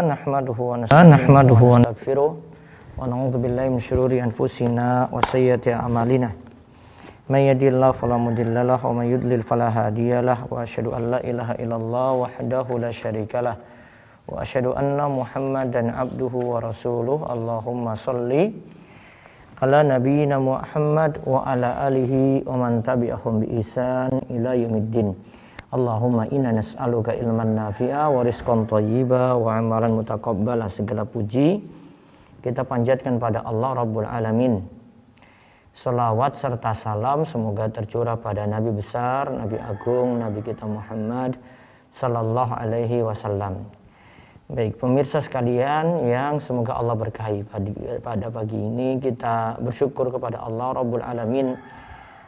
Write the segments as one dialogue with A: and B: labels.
A: نحمده ونستعينه ونستغفره ونعوذ بالله من شرور أنفسنا وسيئات أعمالنا من يهد الله فلا مضل له ومن يضلل فلا هادي له وأشهد أن لا إله إلا الله وحده لا شريك له وأشهد أن محمدا عبده ورسوله اللهم صل على نبينا محمد وعلى آله ومن تبعهم بإحسان إلى يوم الدين Allahumma inna nas'aluka ilman nafi'a wa rizqan thayyiba wa amalan mutaqabbala. Segala puji kita panjatkan pada Allah Rabbul Alamin. Salawat serta salam semoga tercurah pada Nabi besar, Nabi agung, Nabi kita Muhammad Sallallahu alaihi wasallam. Baik pemirsa sekalian yang semoga Allah berkahi pada pagi ini kita bersyukur kepada Allah Rabbul Alamin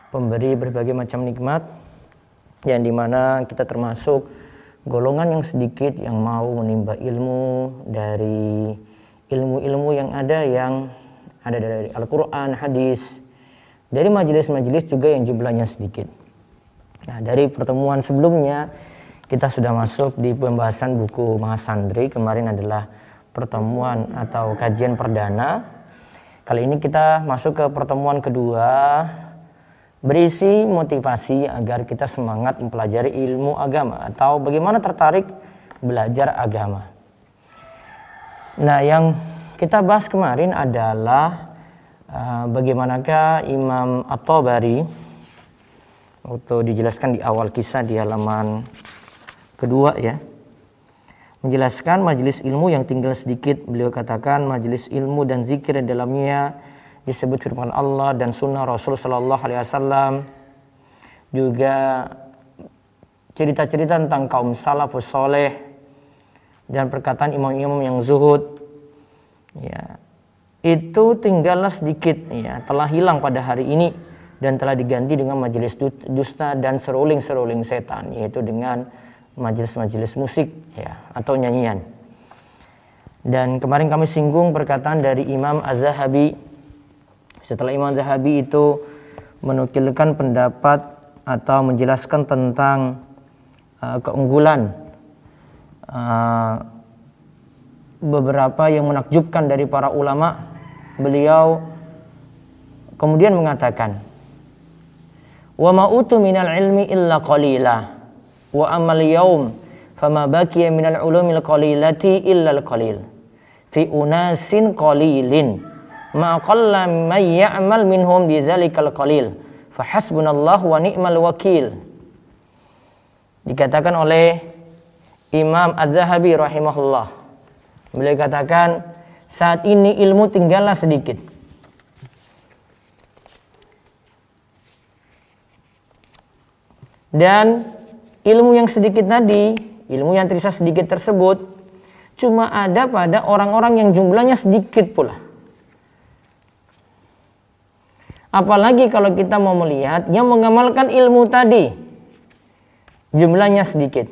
A: Pemberi berbagai macam nikmat yang di mana kita termasuk golongan yang sedikit yang mau menimba ilmu dari ilmu-ilmu yang ada yang ada dari Al-Quran, hadis, dari majelis-majelis juga yang jumlahnya sedikit. Nah, dari pertemuan sebelumnya kita sudah masuk di pembahasan buku Mahasandri. Kemarin adalah pertemuan atau kajian perdana. Kali ini kita masuk ke pertemuan kedua berisi motivasi agar kita semangat mempelajari ilmu agama atau bagaimana tertarik belajar agama. Nah, yang kita bahas kemarin adalah uh, bagaimanakah Imam At-Tabari waktu dijelaskan di awal kisah di halaman kedua ya menjelaskan majelis ilmu yang tinggal sedikit beliau katakan majelis ilmu dan zikir dalamnya disebut firman Allah dan sunnah Rasul Shallallahu Alaihi Wasallam. Juga cerita-cerita tentang kaum salafus soleh dan perkataan imam-imam yang zuhud. Ya itu tinggallah sedikit ya telah hilang pada hari ini dan telah diganti dengan majelis dusta dan seruling-seruling setan yaitu dengan majelis-majelis musik ya atau nyanyian. Dan kemarin kami singgung perkataan dari Imam Az-Zahabi setelah Imam Zahabi itu menukilkan pendapat atau menjelaskan tentang uh, keunggulan uh, beberapa yang menakjubkan dari para ulama, beliau kemudian mengatakan, "Wa ma utu minal ilmi illa qalila wa amal yaum fama baqiya minal ulumil qalilati illa al qalil fi unasin qalilin." Ma qalla may ya'mal minhum qalil. Fa hasbunallahu wa ni'mal wakil. Dikatakan oleh Imam Az-Zahabi rahimahullah. Beliau katakan saat ini ilmu tinggallah sedikit. Dan ilmu yang sedikit tadi ilmu yang tersisa sedikit tersebut cuma ada pada orang-orang yang jumlahnya sedikit pula Apalagi kalau kita mau melihat yang mengamalkan ilmu tadi jumlahnya sedikit.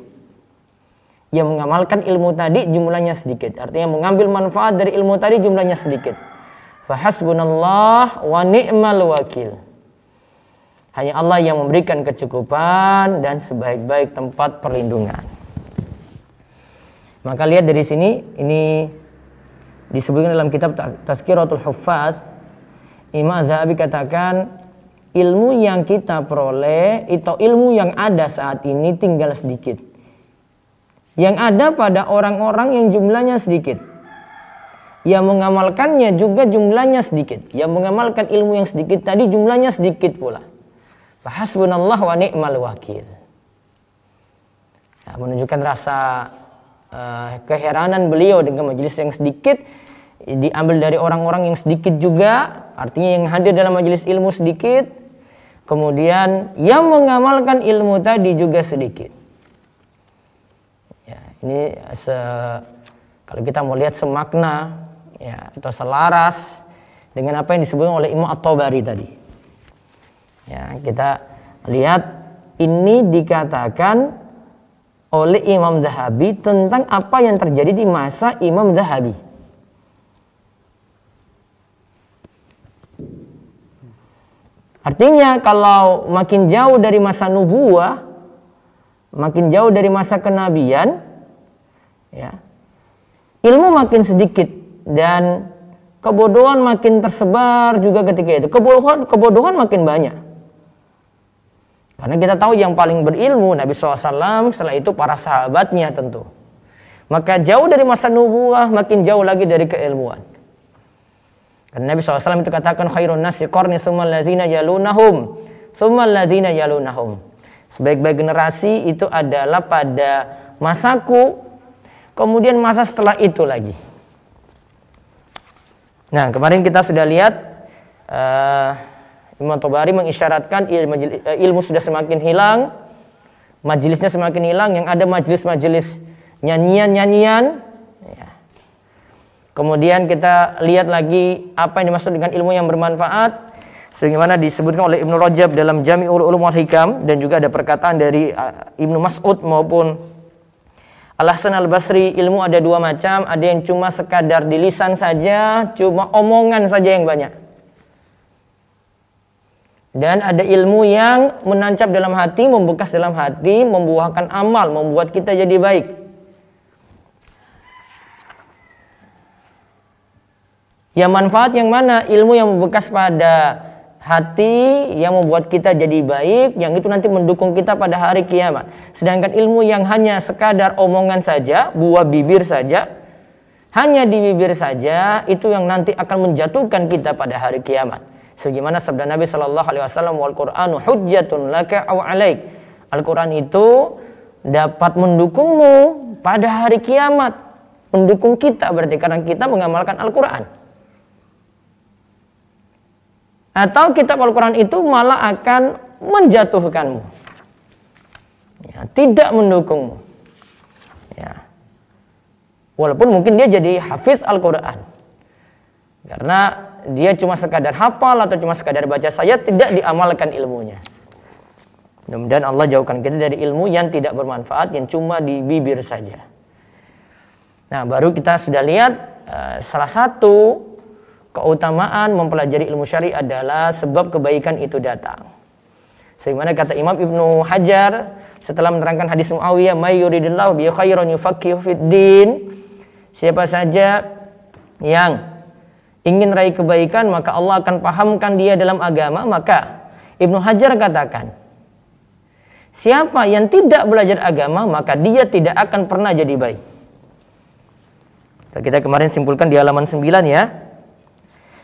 A: Yang mengamalkan ilmu tadi jumlahnya sedikit. Artinya mengambil manfaat dari ilmu tadi jumlahnya sedikit. Fahasbunallah wa ni'mal wakil. Hanya Allah yang memberikan kecukupan dan sebaik-baik tempat perlindungan. Maka lihat dari sini ini disebutkan dalam kitab Tazkiratul Huffaz Imam Zahabi katakan ilmu yang kita peroleh itu ilmu yang ada saat ini tinggal sedikit. Yang ada pada orang-orang yang jumlahnya sedikit. Yang mengamalkannya juga jumlahnya sedikit. Yang mengamalkan ilmu yang sedikit tadi jumlahnya sedikit pula. Fahasbunallah wa ni'mal wakil. Nah, menunjukkan rasa uh, keheranan beliau dengan majelis yang sedikit diambil dari orang-orang yang sedikit juga, artinya yang hadir dalam majelis ilmu sedikit, kemudian yang mengamalkan ilmu tadi juga sedikit. Ya, ini se, kalau kita mau lihat semakna ya atau selaras dengan apa yang disebutkan oleh Imam At-Tabari tadi. Ya, kita lihat ini dikatakan oleh Imam Zahabi tentang apa yang terjadi di masa Imam Zahabi. Artinya kalau makin jauh dari masa nubuah, makin jauh dari masa kenabian, ya, ilmu makin sedikit dan kebodohan makin tersebar juga ketika itu. Kebodohan kebodohan makin banyak. Karena kita tahu yang paling berilmu Nabi SAW setelah itu para sahabatnya tentu. Maka jauh dari masa nubuah makin jauh lagi dari keilmuan. Karena Nabi SAW itu katakan khairun nasi qarni summa alladzina yalunahum summa alladzina yalunahum. Sebaik-baik generasi itu adalah pada masaku kemudian masa setelah itu lagi. Nah, kemarin kita sudah lihat uh, Imam Tobari mengisyaratkan ilmu, eh, ilmu sudah semakin hilang, majelisnya semakin hilang, yang ada majelis-majelis nyanyian-nyanyian. Kemudian kita lihat lagi apa yang dimaksud dengan ilmu yang bermanfaat. Sebagaimana disebutkan oleh Ibnu Rajab dalam Jami'ul Ulum wal Hikam dan juga ada perkataan dari uh, Ibnu Mas'ud maupun Al-Hasan Al-Basri ilmu ada dua macam, ada yang cuma sekadar di lisan saja, cuma omongan saja yang banyak. Dan ada ilmu yang menancap dalam hati, membekas dalam hati, membuahkan amal, membuat kita jadi baik. Yang manfaat yang mana? Ilmu yang membekas pada hati yang membuat kita jadi baik, yang itu nanti mendukung kita pada hari kiamat. Sedangkan ilmu yang hanya sekadar omongan saja, buah bibir saja, hanya di bibir saja, itu yang nanti akan menjatuhkan kita pada hari kiamat. Sebagaimana sabda Nabi Shallallahu Alaihi Wasallam, "Wal Quranu hujjatun laka aw alaik." Al-Quran itu dapat mendukungmu pada hari kiamat, mendukung kita berarti karena kita mengamalkan Al-Quran. Atau kitab Al-Quran itu malah akan menjatuhkanmu. Ya, tidak mendukungmu. Ya. Walaupun mungkin dia jadi hafiz Al-Quran. Karena dia cuma sekadar hafal atau cuma sekadar baca saya tidak diamalkan ilmunya. Mudah-mudahan Allah jauhkan kita dari ilmu yang tidak bermanfaat, yang cuma di bibir saja. Nah, baru kita sudah lihat uh, salah satu keutamaan mempelajari ilmu syari adalah sebab kebaikan itu datang. Sebagaimana kata Imam Ibnu Hajar setelah menerangkan hadis Muawiyah, "May yuridillahu bi khairan yufaqihu din." Siapa saja yang ingin raih kebaikan, maka Allah akan pahamkan dia dalam agama, maka Ibnu Hajar katakan, Siapa yang tidak belajar agama, maka dia tidak akan pernah jadi baik. Kita kemarin simpulkan di halaman 9 ya.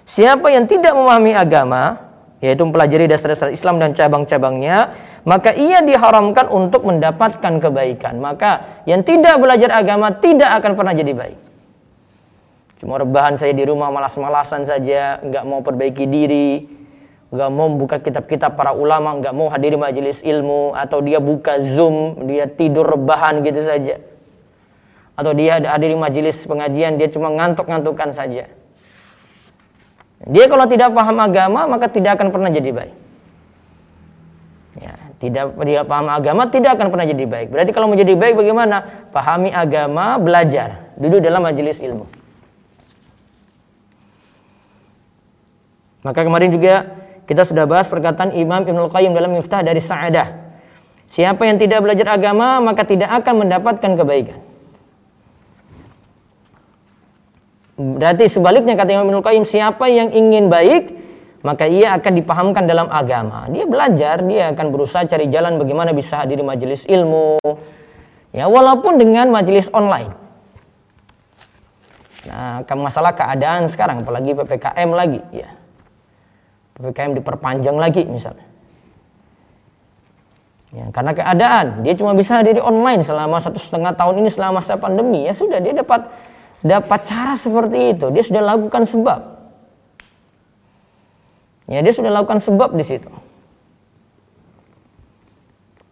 A: Siapa yang tidak memahami agama, yaitu mempelajari dasar-dasar Islam dan cabang-cabangnya, maka ia diharamkan untuk mendapatkan kebaikan. Maka yang tidak belajar agama tidak akan pernah jadi baik. Cuma rebahan saya di rumah malas-malasan saja, nggak mau perbaiki diri, nggak mau buka kitab-kitab para ulama, nggak mau hadiri majelis ilmu, atau dia buka zoom, dia tidur rebahan gitu saja. Atau dia hadiri majelis pengajian, dia cuma ngantuk-ngantukan saja dia kalau tidak paham agama maka tidak akan pernah jadi baik. Ya, tidak dia paham agama tidak akan pernah jadi baik. Berarti kalau mau jadi baik bagaimana? Pahami agama, belajar, duduk dalam majelis ilmu. Maka kemarin juga kita sudah bahas perkataan Imam Ibnul Qayyim dalam Miftah dari Sa'adah. Siapa yang tidak belajar agama maka tidak akan mendapatkan kebaikan. Berarti sebaliknya kata Imam Ibnu Qayyim, siapa yang ingin baik, maka ia akan dipahamkan dalam agama. Dia belajar, dia akan berusaha cari jalan bagaimana bisa hadir majelis ilmu. Ya, walaupun dengan majelis online. Nah, masalah keadaan sekarang apalagi PPKM lagi, ya. PPKM diperpanjang lagi misalnya. Ya, karena keadaan, dia cuma bisa hadir online selama satu setengah tahun ini selama masa pandemi. Ya sudah, dia dapat dapat cara seperti itu, dia sudah lakukan sebab. Ya, dia sudah lakukan sebab di situ.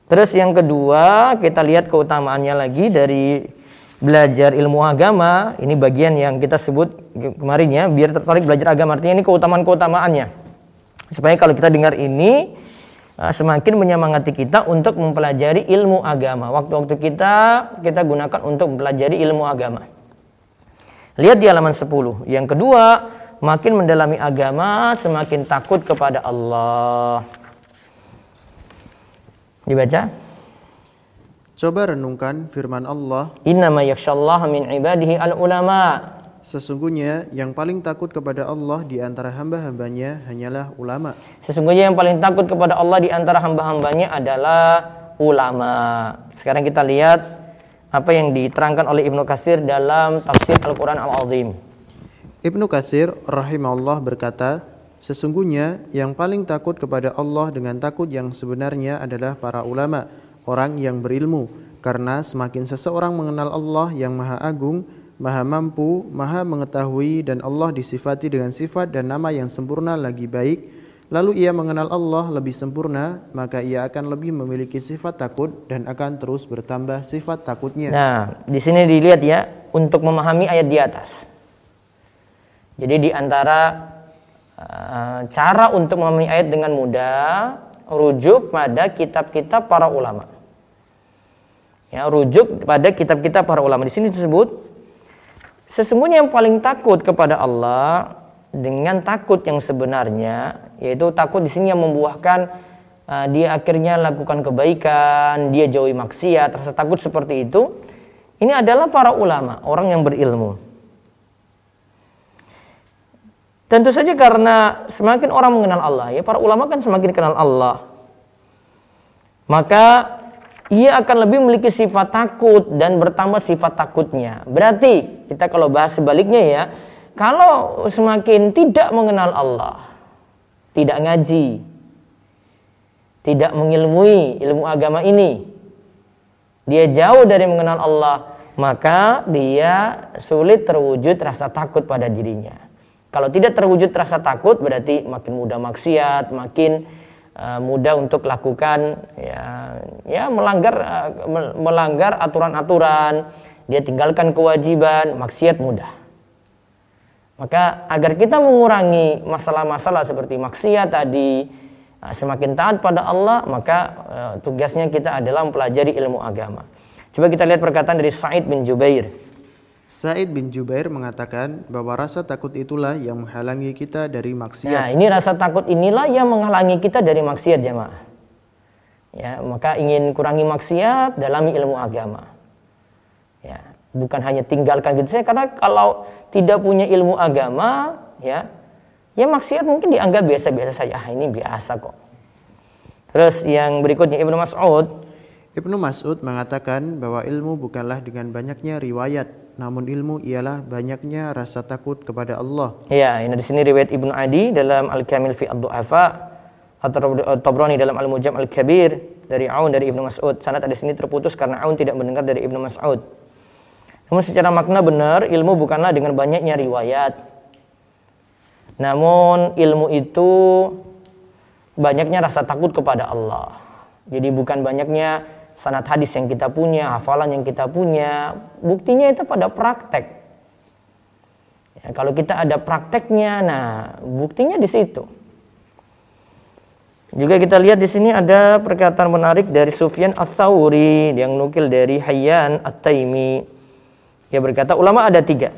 A: Terus yang kedua, kita lihat keutamaannya lagi dari belajar ilmu agama. Ini bagian yang kita sebut kemarin ya, biar tertarik belajar agama. Artinya ini keutamaan-keutamaannya. Supaya kalau kita dengar ini, eh, semakin menyemangati kita untuk mempelajari ilmu agama. Waktu-waktu kita, kita gunakan untuk mempelajari ilmu agama. Lihat di halaman 10. Yang kedua, makin mendalami agama, semakin takut kepada Allah. Dibaca.
B: Coba renungkan firman Allah,
A: Innama yakhsyallaha min ibadihi al-ulama.
B: sesungguhnya yang paling takut kepada Allah di antara hamba-hambanya hanyalah ulama.
A: Sesungguhnya yang paling takut kepada Allah di antara hamba-hambanya adalah ulama. Sekarang kita lihat apa yang diterangkan oleh Ibnu Katsir dalam tafsir Al-Quran Al-Azim.
B: Ibnu Katsir rahimahullah berkata, sesungguhnya yang paling takut kepada Allah dengan takut yang sebenarnya adalah para ulama, orang yang berilmu, karena semakin seseorang mengenal Allah yang Maha Agung, Maha Mampu, Maha Mengetahui dan Allah disifati dengan sifat dan nama yang sempurna lagi baik, lalu ia mengenal Allah lebih sempurna, maka ia akan lebih memiliki sifat takut dan akan terus bertambah sifat takutnya.
A: Nah, di sini dilihat ya untuk memahami ayat di atas. Jadi di antara uh, cara untuk memahami ayat dengan mudah rujuk pada kitab-kitab para ulama. Ya, rujuk pada kitab-kitab para ulama. Di sini disebut sesungguhnya yang paling takut kepada Allah dengan takut yang sebenarnya yaitu takut di sini yang membuahkan uh, dia akhirnya lakukan kebaikan, dia jauhi maksiat, rasa takut seperti itu. Ini adalah para ulama, orang yang berilmu. Tentu saja karena semakin orang mengenal Allah, ya para ulama kan semakin kenal Allah. Maka ia akan lebih memiliki sifat takut dan bertambah sifat takutnya. Berarti kita kalau bahas sebaliknya ya, kalau semakin tidak mengenal Allah, tidak ngaji, tidak mengilmui ilmu agama ini, dia jauh dari mengenal Allah, maka dia sulit terwujud rasa takut pada dirinya. Kalau tidak terwujud rasa takut berarti makin mudah maksiat, makin uh, mudah untuk lakukan ya ya melanggar uh, melanggar aturan-aturan, dia tinggalkan kewajiban, maksiat mudah. Maka agar kita mengurangi masalah-masalah seperti maksiat tadi, uh, semakin taat pada Allah, maka uh, tugasnya kita adalah mempelajari ilmu agama. Coba kita lihat perkataan dari Said bin Jubair.
B: Said bin Jubair mengatakan bahwa rasa takut itulah yang menghalangi kita dari maksiat.
A: Nah, ini rasa takut inilah yang menghalangi kita dari maksiat jemaah. Ya, maka ingin kurangi maksiat dalam ilmu agama. Ya, bukan hanya tinggalkan gitu saja karena kalau tidak punya ilmu agama, ya, ya maksiat mungkin dianggap biasa-biasa saja. Ah, ini biasa kok. Terus yang berikutnya Ibnu Mas'ud
B: Ibnu Mas'ud mengatakan bahwa ilmu bukanlah dengan banyaknya riwayat, namun ilmu ialah banyaknya rasa takut kepada Allah.
A: Ya, ini di sini riwayat Ibnu Adi dalam Al-Kamil fi Ad-Du'afa atau Tabrani dalam Al-Mujam Al-Kabir dari Aun dari Ibnu Mas'ud. Sanad di sini terputus karena Aun tidak mendengar dari Ibnu Mas'ud. Namun secara makna benar, ilmu bukanlah dengan banyaknya riwayat. Namun ilmu itu banyaknya rasa takut kepada Allah. Jadi bukan banyaknya sanad hadis yang kita punya, hafalan yang kita punya, buktinya itu pada praktek. Ya, kalau kita ada prakteknya, nah buktinya di situ. Juga kita lihat di sini ada perkataan menarik dari Sufyan Ats-Tsauri yang nukil dari Hayyan At-Taimi. Dia berkata ulama ada tiga.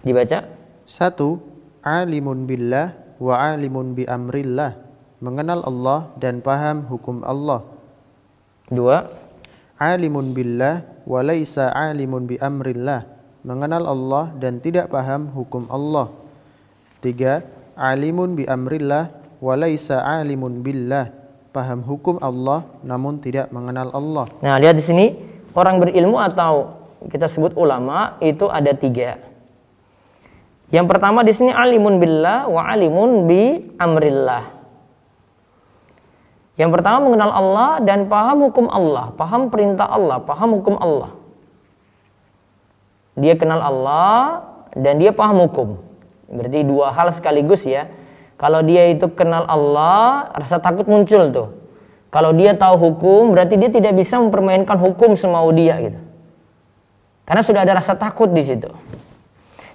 A: Dibaca.
B: Satu, alimun billah wa alimun bi amrillah mengenal Allah dan paham hukum Allah.
A: Dua,
B: alimun billah wa laisa alimun bi amrillah, mengenal Allah dan tidak paham hukum Allah. Tiga, alimun bi amrillah wa laisa alimun billah, paham hukum Allah namun tidak mengenal Allah.
A: Nah, lihat di sini orang berilmu atau kita sebut ulama itu ada tiga. Yang pertama di sini alimun billah wa alimun bi amrillah. Yang pertama mengenal Allah dan paham hukum Allah, paham perintah Allah, paham hukum Allah. Dia kenal Allah dan dia paham hukum. Berarti dua hal sekaligus ya. Kalau dia itu kenal Allah, rasa takut muncul tuh. Kalau dia tahu hukum, berarti dia tidak bisa mempermainkan hukum semau dia gitu. Karena sudah ada rasa takut di situ.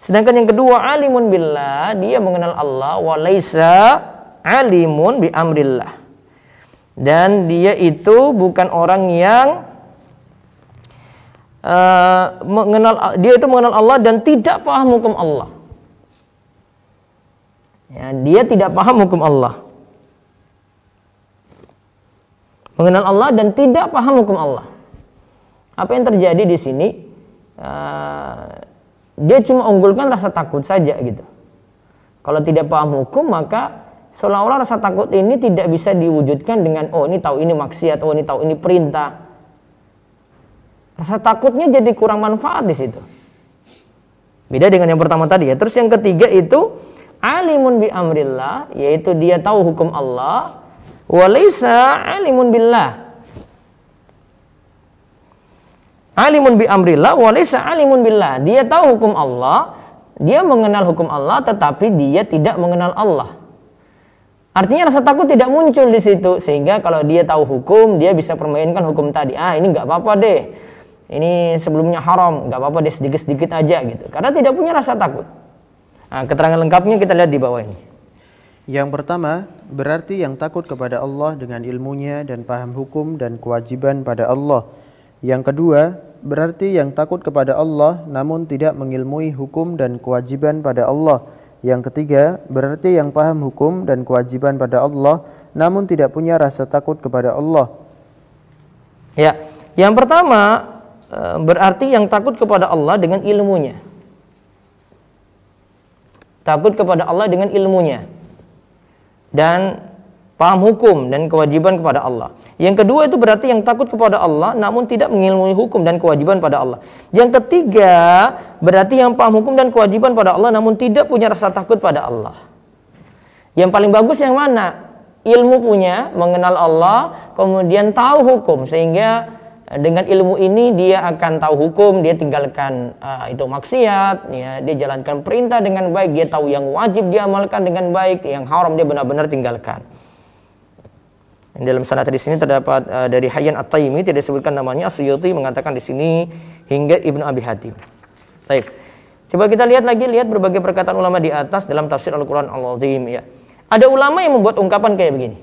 A: Sedangkan yang kedua, alimun billah, dia mengenal Allah wa laisa alimun bi amrillah dan dia itu bukan orang yang uh, mengenal dia itu mengenal Allah dan tidak paham hukum Allah. Ya, dia tidak paham hukum Allah. Mengenal Allah dan tidak paham hukum Allah. Apa yang terjadi di sini? Uh, dia cuma unggulkan rasa takut saja gitu. Kalau tidak paham hukum maka seolah-olah rasa takut ini tidak bisa diwujudkan dengan oh ini tahu ini maksiat, oh ini tahu ini perintah. Rasa takutnya jadi kurang manfaat di situ. Beda dengan yang pertama tadi ya. Terus yang ketiga itu alimun bi amrillah, yaitu dia tahu hukum Allah, walaysa alimun billah. Alimun bi amrillah walaysa alimun billah. Dia tahu hukum Allah, dia mengenal hukum Allah tetapi dia tidak mengenal Allah. Artinya rasa takut tidak muncul di situ sehingga kalau dia tahu hukum dia bisa permainkan hukum tadi. Ah ini nggak apa-apa deh. Ini sebelumnya haram, nggak apa-apa deh sedikit-sedikit aja gitu. Karena tidak punya rasa takut. Nah, keterangan lengkapnya kita lihat di bawah ini.
B: Yang pertama, berarti yang takut kepada Allah dengan ilmunya dan paham hukum dan kewajiban pada Allah. Yang kedua, berarti yang takut kepada Allah namun tidak mengilmui hukum dan kewajiban pada Allah. Yang ketiga, berarti yang paham hukum dan kewajiban pada Allah namun tidak punya rasa takut kepada Allah.
A: Ya, yang pertama eh, berarti yang takut kepada Allah dengan ilmunya takut kepada Allah dengan ilmunya dan paham hukum dan kewajiban kepada Allah. Yang kedua itu berarti yang takut kepada Allah namun tidak mengilmui hukum dan kewajiban pada Allah. Yang ketiga berarti yang paham hukum dan kewajiban pada Allah namun tidak punya rasa takut pada Allah. Yang paling bagus yang mana? Ilmu punya, mengenal Allah, kemudian tahu hukum sehingga dengan ilmu ini dia akan tahu hukum, dia tinggalkan uh, itu maksiat, ya, dia jalankan perintah dengan baik, dia tahu yang wajib dia amalkan dengan baik, yang haram dia benar-benar tinggalkan. Dan dalam sanad di sini terdapat uh, dari Hayyan At-Taimi tidak disebutkan namanya Asyuti mengatakan di sini hingga Ibnu Abi Hatim. Baik. Coba kita lihat lagi lihat berbagai perkataan ulama di atas dalam tafsir Al-Qur'an Al-Azim ya. Ada ulama yang membuat ungkapan kayak begini.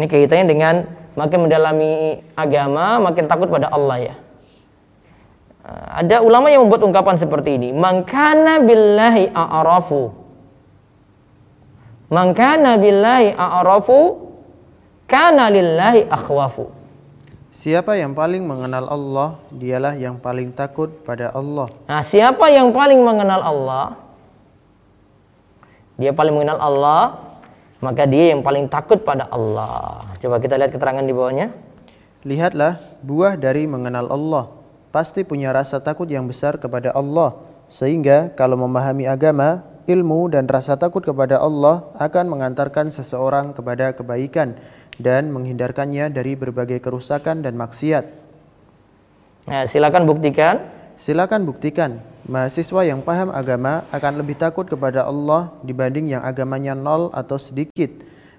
A: Ini kaitannya dengan makin mendalami agama, makin takut pada Allah ya. Eh, ada ulama yang membuat ungkapan seperti ini, "Mangkana billahi a'rafu." Mangkana billahi a'rafu kana lillahi akhwafu.
B: Siapa yang paling mengenal Allah, dialah yang paling takut pada Allah.
A: Nah, siapa yang paling mengenal Allah? Dia paling mengenal Allah, maka dia yang paling takut pada Allah. Coba kita lihat keterangan di bawahnya.
B: Lihatlah buah dari mengenal Allah. Pasti punya rasa takut yang besar kepada Allah. Sehingga kalau memahami agama, ilmu dan rasa takut kepada Allah akan mengantarkan seseorang kepada kebaikan dan menghindarkannya dari berbagai kerusakan dan maksiat.
A: Nah, silakan buktikan.
B: Silakan buktikan mahasiswa yang paham agama akan lebih takut kepada Allah dibanding yang agamanya nol atau sedikit.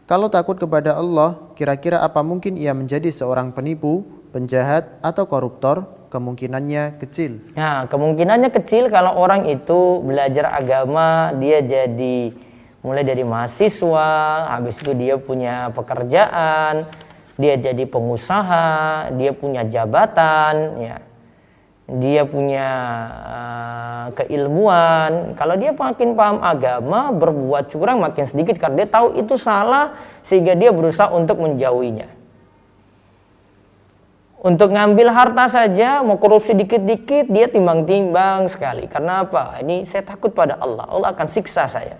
B: Kalau takut kepada Allah, kira-kira apa mungkin ia menjadi seorang penipu, penjahat, atau koruptor? Kemungkinannya kecil.
A: Nah, kemungkinannya kecil kalau orang itu belajar agama, dia jadi mulai dari mahasiswa, habis itu dia punya pekerjaan, dia jadi pengusaha, dia punya jabatan, ya dia punya uh, keilmuan, kalau dia makin paham agama, berbuat curang makin sedikit karena dia tahu itu salah sehingga dia berusaha untuk menjauhinya. Untuk ngambil harta saja, mau korupsi dikit-dikit, dia timbang-timbang sekali. Karena apa? Ini saya takut pada Allah. Allah akan siksa saya.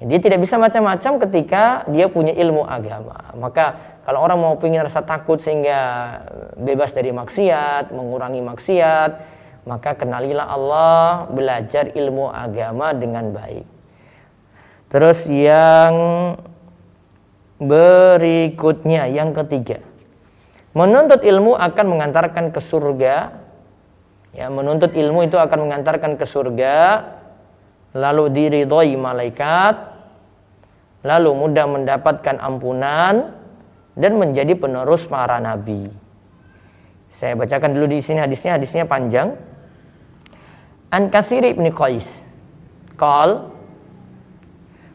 A: Dia tidak bisa macam-macam ketika dia punya ilmu agama. Maka kalau orang mau ingin rasa takut sehingga bebas dari maksiat, mengurangi maksiat, maka kenalilah Allah, belajar ilmu agama dengan baik. Terus yang berikutnya, yang ketiga. Menuntut ilmu akan mengantarkan ke surga. Ya, menuntut ilmu itu akan mengantarkan ke surga, lalu diridhoi malaikat, lalu mudah mendapatkan ampunan dan menjadi penerus para nabi. Saya bacakan dulu di sini hadisnya, hadisnya panjang. An Katsir bin Qais. Qal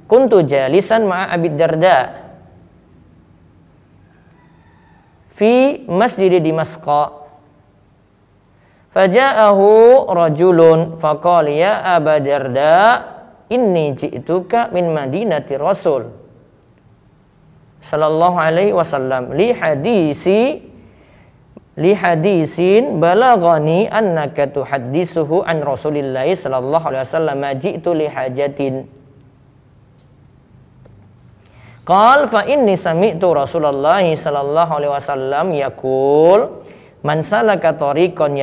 A: Kuntu jalisan ma'a Abi Darda fi masjid Dimasqa Faja'ahu rajulun faqala ya Aba Darda inni ji'tuka min madinati rasul sallallahu alaihi wasallam li hadisi li hadisin balagani annaka tuhaddisuhu an Rasulillah sallallahu alaihi wasallam ji'tu li hajatin Qal fa inni sami'tu Rasulullah sallallahu alaihi wasallam yaqul Man salaka tariqan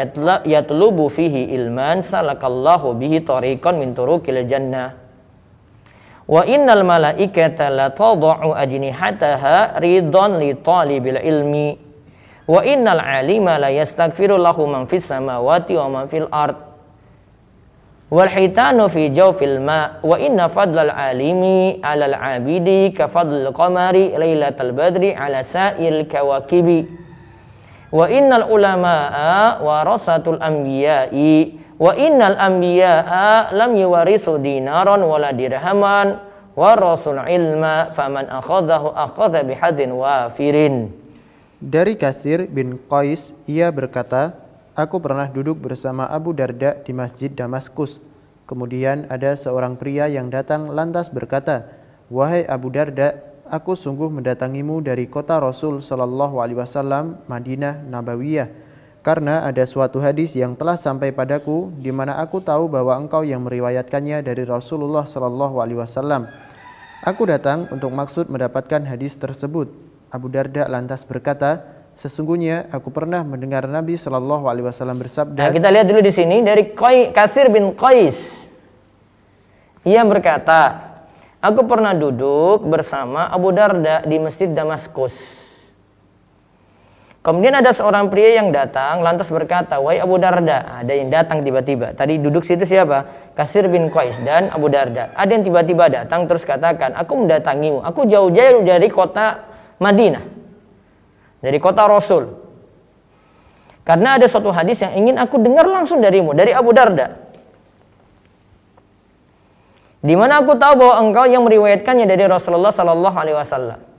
A: yatlubu fihi ilman salakallahu bihi tariqan min turuqil jannah. Wa innal malaikata la tad'u ajnihataha ridon li talibil ilmi. Wa innal alima la yastaghfiru lahu man fis samawati wa man fil ard. Wal hitanu fi jawfil ma wa inna fadlal alimi 'alal 'abidi ka fadlil qamari lailatal badri 'ala sa'il kawakibi. Wa innal ulama'a warasatul anbiya'i wa innal anbiya'a lam yuwarithu dinaran wala dirhaman warasul ilma faman akhadahu akhadha bihadin wafirin.
B: Dari Kathir bin Qais, ia berkata, Aku pernah duduk bersama Abu Darda di masjid Damaskus. Kemudian ada seorang pria yang datang lantas berkata, Wahai Abu Darda, aku sungguh mendatangimu dari kota Rasul Shallallahu Alaihi Wasallam Madinah Nabawiyah karena ada suatu hadis yang telah sampai padaku di mana aku tahu bahwa engkau yang meriwayatkannya dari Rasulullah Shallallahu Alaihi Wasallam. Aku datang untuk maksud mendapatkan hadis tersebut. Abu Darda lantas berkata, sesungguhnya aku pernah mendengar Nabi Shallallahu Alaihi Wasallam bersabda.
A: Nah, kita lihat dulu di sini dari Kasir bin Qais. Ia berkata, Aku pernah duduk bersama Abu Darda di Masjid Damaskus. Kemudian ada seorang pria yang datang lantas berkata, "Wahai Abu Darda." Ada yang datang tiba-tiba. Tadi duduk situ siapa? Kasir bin Qais dan Abu Darda. Ada yang tiba-tiba datang terus katakan, "Aku mendatangimu. Aku jauh-jauh dari kota Madinah. Dari kota Rasul." Karena ada suatu hadis yang ingin aku dengar langsung darimu, dari Abu Darda. Di mana aku tahu bahwa engkau yang meriwayatkannya dari Rasulullah Sallallahu Alaihi Wasallam.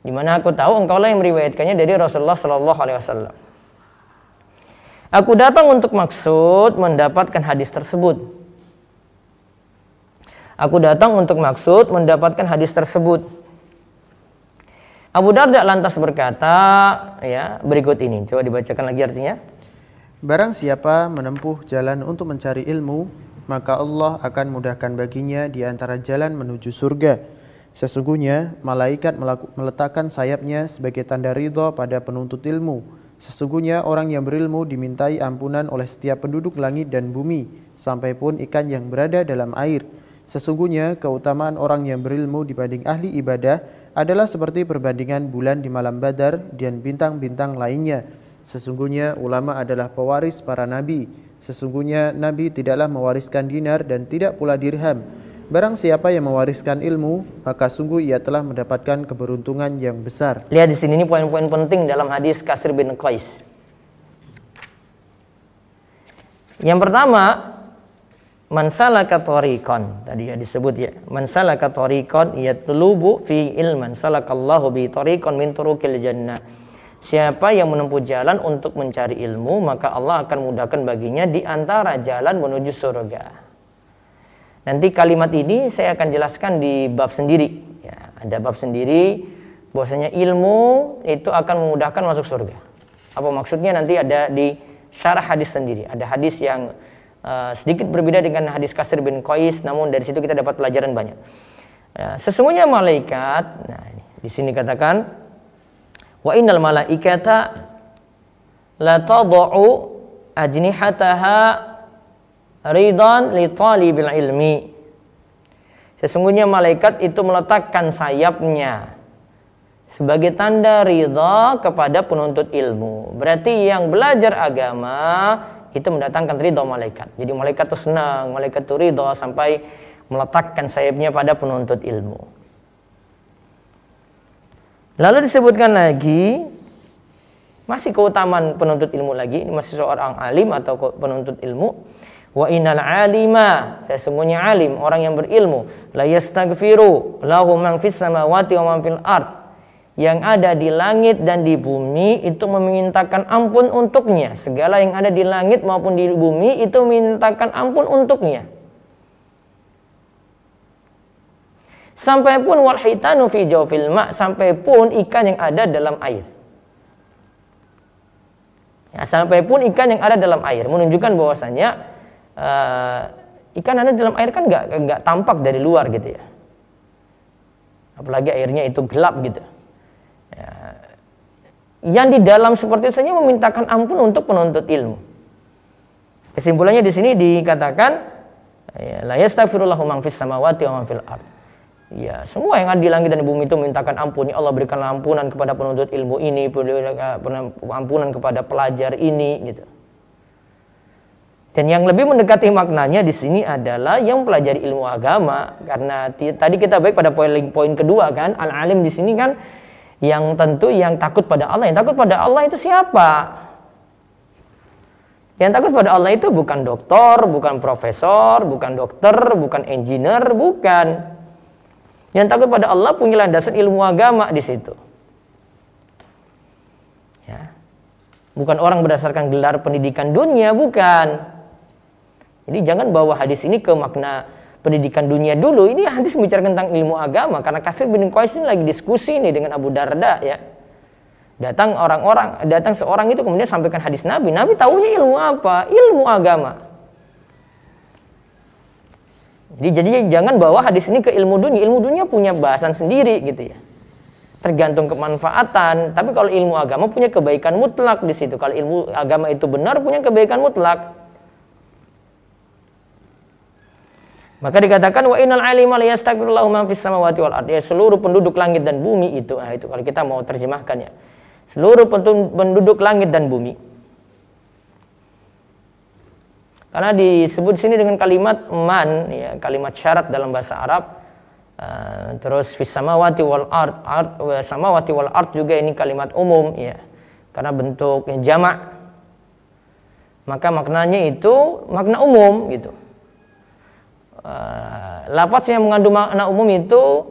A: Di mana aku tahu engkau lah yang meriwayatkannya dari Rasulullah Sallallahu Alaihi Wasallam. Aku datang untuk maksud mendapatkan hadis tersebut. Aku datang untuk maksud mendapatkan hadis tersebut. Abu Darda lantas berkata, ya berikut ini. Coba dibacakan lagi artinya.
B: Barang siapa menempuh jalan untuk mencari ilmu, maka Allah akan mudahkan baginya di antara jalan menuju surga. Sesungguhnya malaikat meletakkan sayapnya sebagai tanda ridho pada penuntut ilmu. Sesungguhnya orang yang berilmu dimintai ampunan oleh setiap penduduk langit dan bumi, sampai pun ikan yang berada dalam air. Sesungguhnya keutamaan orang yang berilmu dibanding ahli ibadah adalah seperti perbandingan bulan di malam badar dan bintang-bintang lainnya. Sesungguhnya ulama adalah pewaris para nabi. Sesungguhnya Nabi tidaklah mewariskan dinar dan tidak pula dirham. Barang siapa yang mewariskan ilmu, maka sungguh ia telah mendapatkan keberuntungan yang besar.
A: Lihat di sini ini poin-poin penting dalam hadis Kasir bin Qais. Yang pertama, mansalaka tariqan. Tadi ya disebut ya. Mansalaka tariqan yatlubu fi ilman salakallahu bi tariqan min turuqil jannah Siapa yang menempuh jalan untuk mencari ilmu, maka Allah akan mudahkan baginya di antara jalan menuju surga. Nanti kalimat ini saya akan jelaskan di bab sendiri. Ya, ada bab sendiri, bahwasanya ilmu itu akan memudahkan masuk surga. Apa maksudnya nanti ada di syarah hadis sendiri. Ada hadis yang uh, sedikit berbeda dengan hadis Kasir bin Qais, namun dari situ kita dapat pelajaran banyak. Uh, sesungguhnya malaikat, nah ini, di sini katakan Wa innal malaikata la tad'u ajnihataha ridan li talibil ilmi. Sesungguhnya malaikat itu meletakkan sayapnya sebagai tanda ridha kepada penuntut ilmu. Berarti yang belajar agama itu mendatangkan ridha malaikat. Jadi malaikat itu senang, malaikat itu ridha sampai meletakkan sayapnya pada penuntut ilmu. Lalu disebutkan lagi masih keutamaan penuntut ilmu lagi, ini masih seorang alim atau penuntut ilmu. Wa innal alima, sesungguhnya alim, orang yang berilmu, la yastaghfiru lahu man fis samawati wa man fil ard. Yang ada di langit dan di bumi itu memintakan ampun untuknya. Segala yang ada di langit maupun di bumi itu memintakan ampun untuknya. Sampai pun wal hitanu fi jawfil ma, sampai pun ikan yang ada dalam air. Ya, sampai pun ikan yang ada dalam air menunjukkan bahwasanya uh, ikan ada dalam air kan nggak nggak tampak dari luar gitu ya. Apalagi airnya itu gelap gitu. Ya. Yang di dalam seperti itu saja memintakan ampun untuk penuntut ilmu. Kesimpulannya di sini dikatakan ya, la yastaghfirullahu man fis samawati wa man fil ard. Ya, semua yang ada di langit dan di bumi itu mintakan ampun. Ya Allah berikanlah ampunan kepada penuntut ilmu ini, ampunan kepada pelajar ini gitu. Dan yang lebih mendekati maknanya di sini adalah yang pelajari ilmu agama karena tadi kita baik pada poin poin kedua kan al-alim di sini kan yang tentu yang takut pada Allah. Yang takut pada Allah itu siapa? Yang takut pada Allah itu bukan dokter, bukan profesor, bukan dokter, bukan engineer, bukan. Yang takut pada Allah punya landasan ilmu agama di situ. Ya. Bukan orang berdasarkan gelar pendidikan dunia, bukan. Jadi jangan bawa hadis ini ke makna pendidikan dunia dulu. Ini hadis bicara tentang ilmu agama karena Kasir bin Qais ini lagi diskusi nih dengan Abu Darda ya. Datang orang-orang, datang seorang itu kemudian sampaikan hadis Nabi. Nabi tahunya ilmu apa? Ilmu agama. Jadi jadi jangan bawa hadis ini ke ilmu dunia. Ilmu dunia punya bahasan sendiri gitu ya. Tergantung kemanfaatan. Tapi kalau ilmu agama punya kebaikan mutlak di situ. Kalau ilmu agama itu benar punya kebaikan mutlak. Maka dikatakan wa innal alima la yastaghfirullahu man fis samawati wal ardi. Ya, seluruh penduduk langit dan bumi itu. Nah, itu kalau kita mau terjemahkannya. Seluruh penduduk langit dan bumi karena disebut sini dengan kalimat man, ya, kalimat syarat dalam bahasa Arab. Uh, terus fis samawati wal art, art samawati wal art juga ini kalimat umum ya. Karena bentuknya jamak. Maka maknanya itu makna umum gitu. Uh, lafaz yang mengandung makna umum itu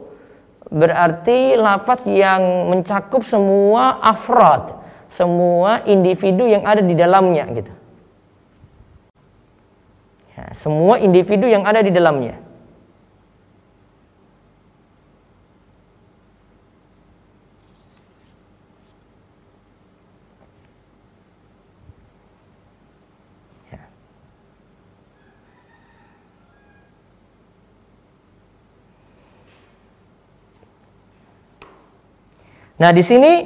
A: berarti lafaz yang mencakup semua afrod, semua individu yang ada di dalamnya gitu. Ya, semua individu yang ada di dalamnya. Nah, di sini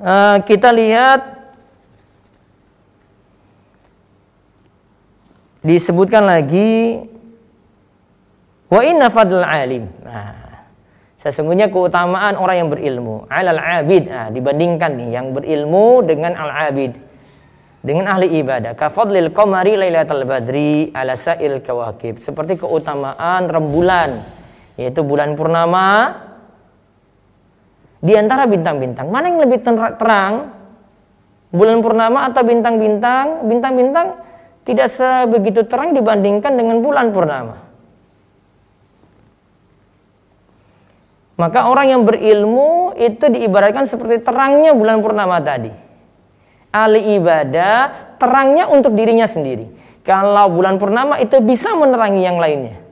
A: uh, kita lihat disebutkan lagi wa inna fadl alim. Nah, sesungguhnya keutamaan orang yang berilmu alal abid. Nah, dibandingkan nih yang berilmu dengan al abid dengan ahli ibadah. Kafadlil qamari lailatul badri ala sa'il kawakib. Seperti keutamaan rembulan yaitu bulan purnama di antara bintang-bintang mana yang lebih terang bulan purnama atau bintang-bintang bintang-bintang tidak sebegitu terang dibandingkan dengan bulan purnama. Maka orang yang berilmu itu diibaratkan seperti terangnya bulan purnama tadi. Ahli ibadah terangnya untuk dirinya sendiri. Kalau bulan purnama itu bisa menerangi yang lainnya.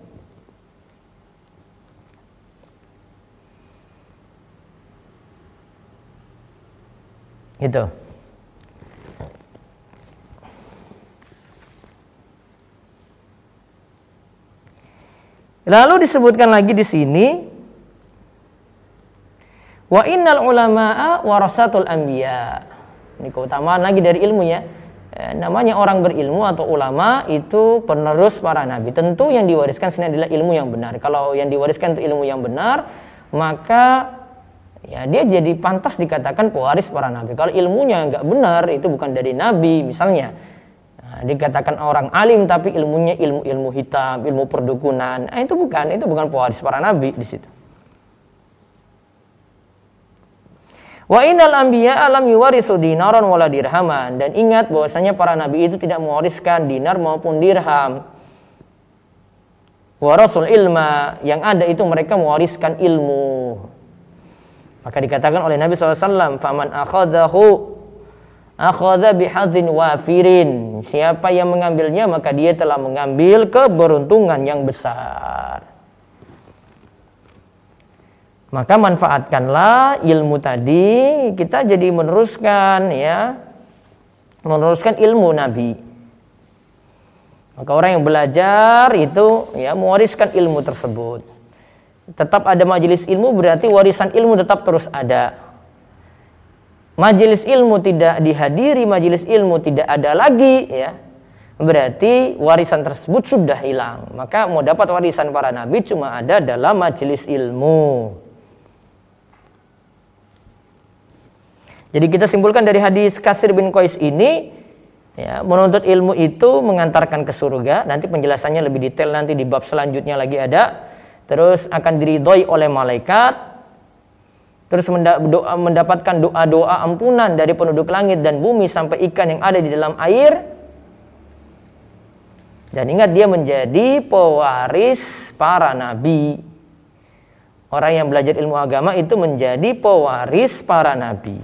A: Gitu. Lalu disebutkan lagi di sini wa innal ulama'a warasatul anbiya. Ini keutamaan lagi dari ilmunya. Eh, namanya orang berilmu atau ulama itu penerus para nabi. Tentu yang diwariskan sini adalah ilmu yang benar. Kalau yang diwariskan itu ilmu yang benar, maka ya dia jadi pantas dikatakan pewaris para nabi. Kalau ilmunya nggak benar, itu bukan dari nabi misalnya Nah, dikatakan orang alim tapi ilmunya ilmu-ilmu hitam, ilmu perdukunan. Nah, itu bukan, itu bukan pewaris para nabi di situ. Wa innal anbiya alam yuwarisu dinaran wala dirhaman dan ingat bahwasanya para nabi itu tidak mewariskan dinar maupun dirham. Wa rasul ilma yang ada itu mereka mewariskan ilmu. Maka dikatakan oleh Nabi SAW, "Faman akhadahu akhadha bihadzin wafirin. Siapa yang mengambilnya maka dia telah mengambil keberuntungan yang besar. Maka manfaatkanlah ilmu tadi kita jadi meneruskan ya meneruskan ilmu Nabi. Maka orang yang belajar itu ya mewariskan ilmu tersebut. Tetap ada majelis ilmu berarti warisan ilmu tetap terus ada. Majelis ilmu tidak dihadiri, majelis ilmu tidak ada lagi ya. Berarti warisan tersebut sudah hilang. Maka mau dapat warisan para nabi cuma ada dalam majelis ilmu. Jadi kita simpulkan dari hadis Kasir bin Qais ini ya, menuntut ilmu itu mengantarkan ke surga. Nanti penjelasannya lebih detail nanti di bab selanjutnya lagi ada. Terus akan diridhoi oleh malaikat. Terus mendapatkan doa-doa ampunan dari penduduk langit dan bumi sampai ikan yang ada di dalam air. Dan ingat dia menjadi pewaris para nabi. Orang yang belajar ilmu agama itu menjadi pewaris para nabi.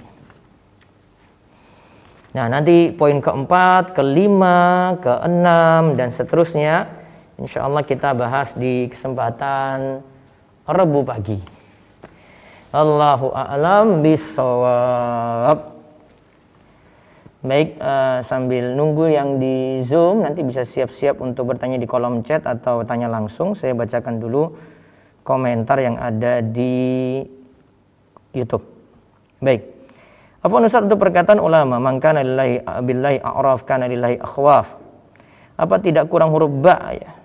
A: Nah, nanti poin keempat, kelima, keenam, dan seterusnya. Insya Allah kita bahas di kesempatan Rebu pagi. Allahu a'lam bisawab. Baik, uh, sambil nunggu yang di Zoom, nanti bisa siap-siap untuk bertanya di kolom chat atau tanya langsung. Saya bacakan dulu komentar yang ada di YouTube. Baik. Apa Ustaz untuk perkataan ulama, mangkana lillahi a'raf kana lillahi akhwaf. Apa tidak kurang huruf ba ya?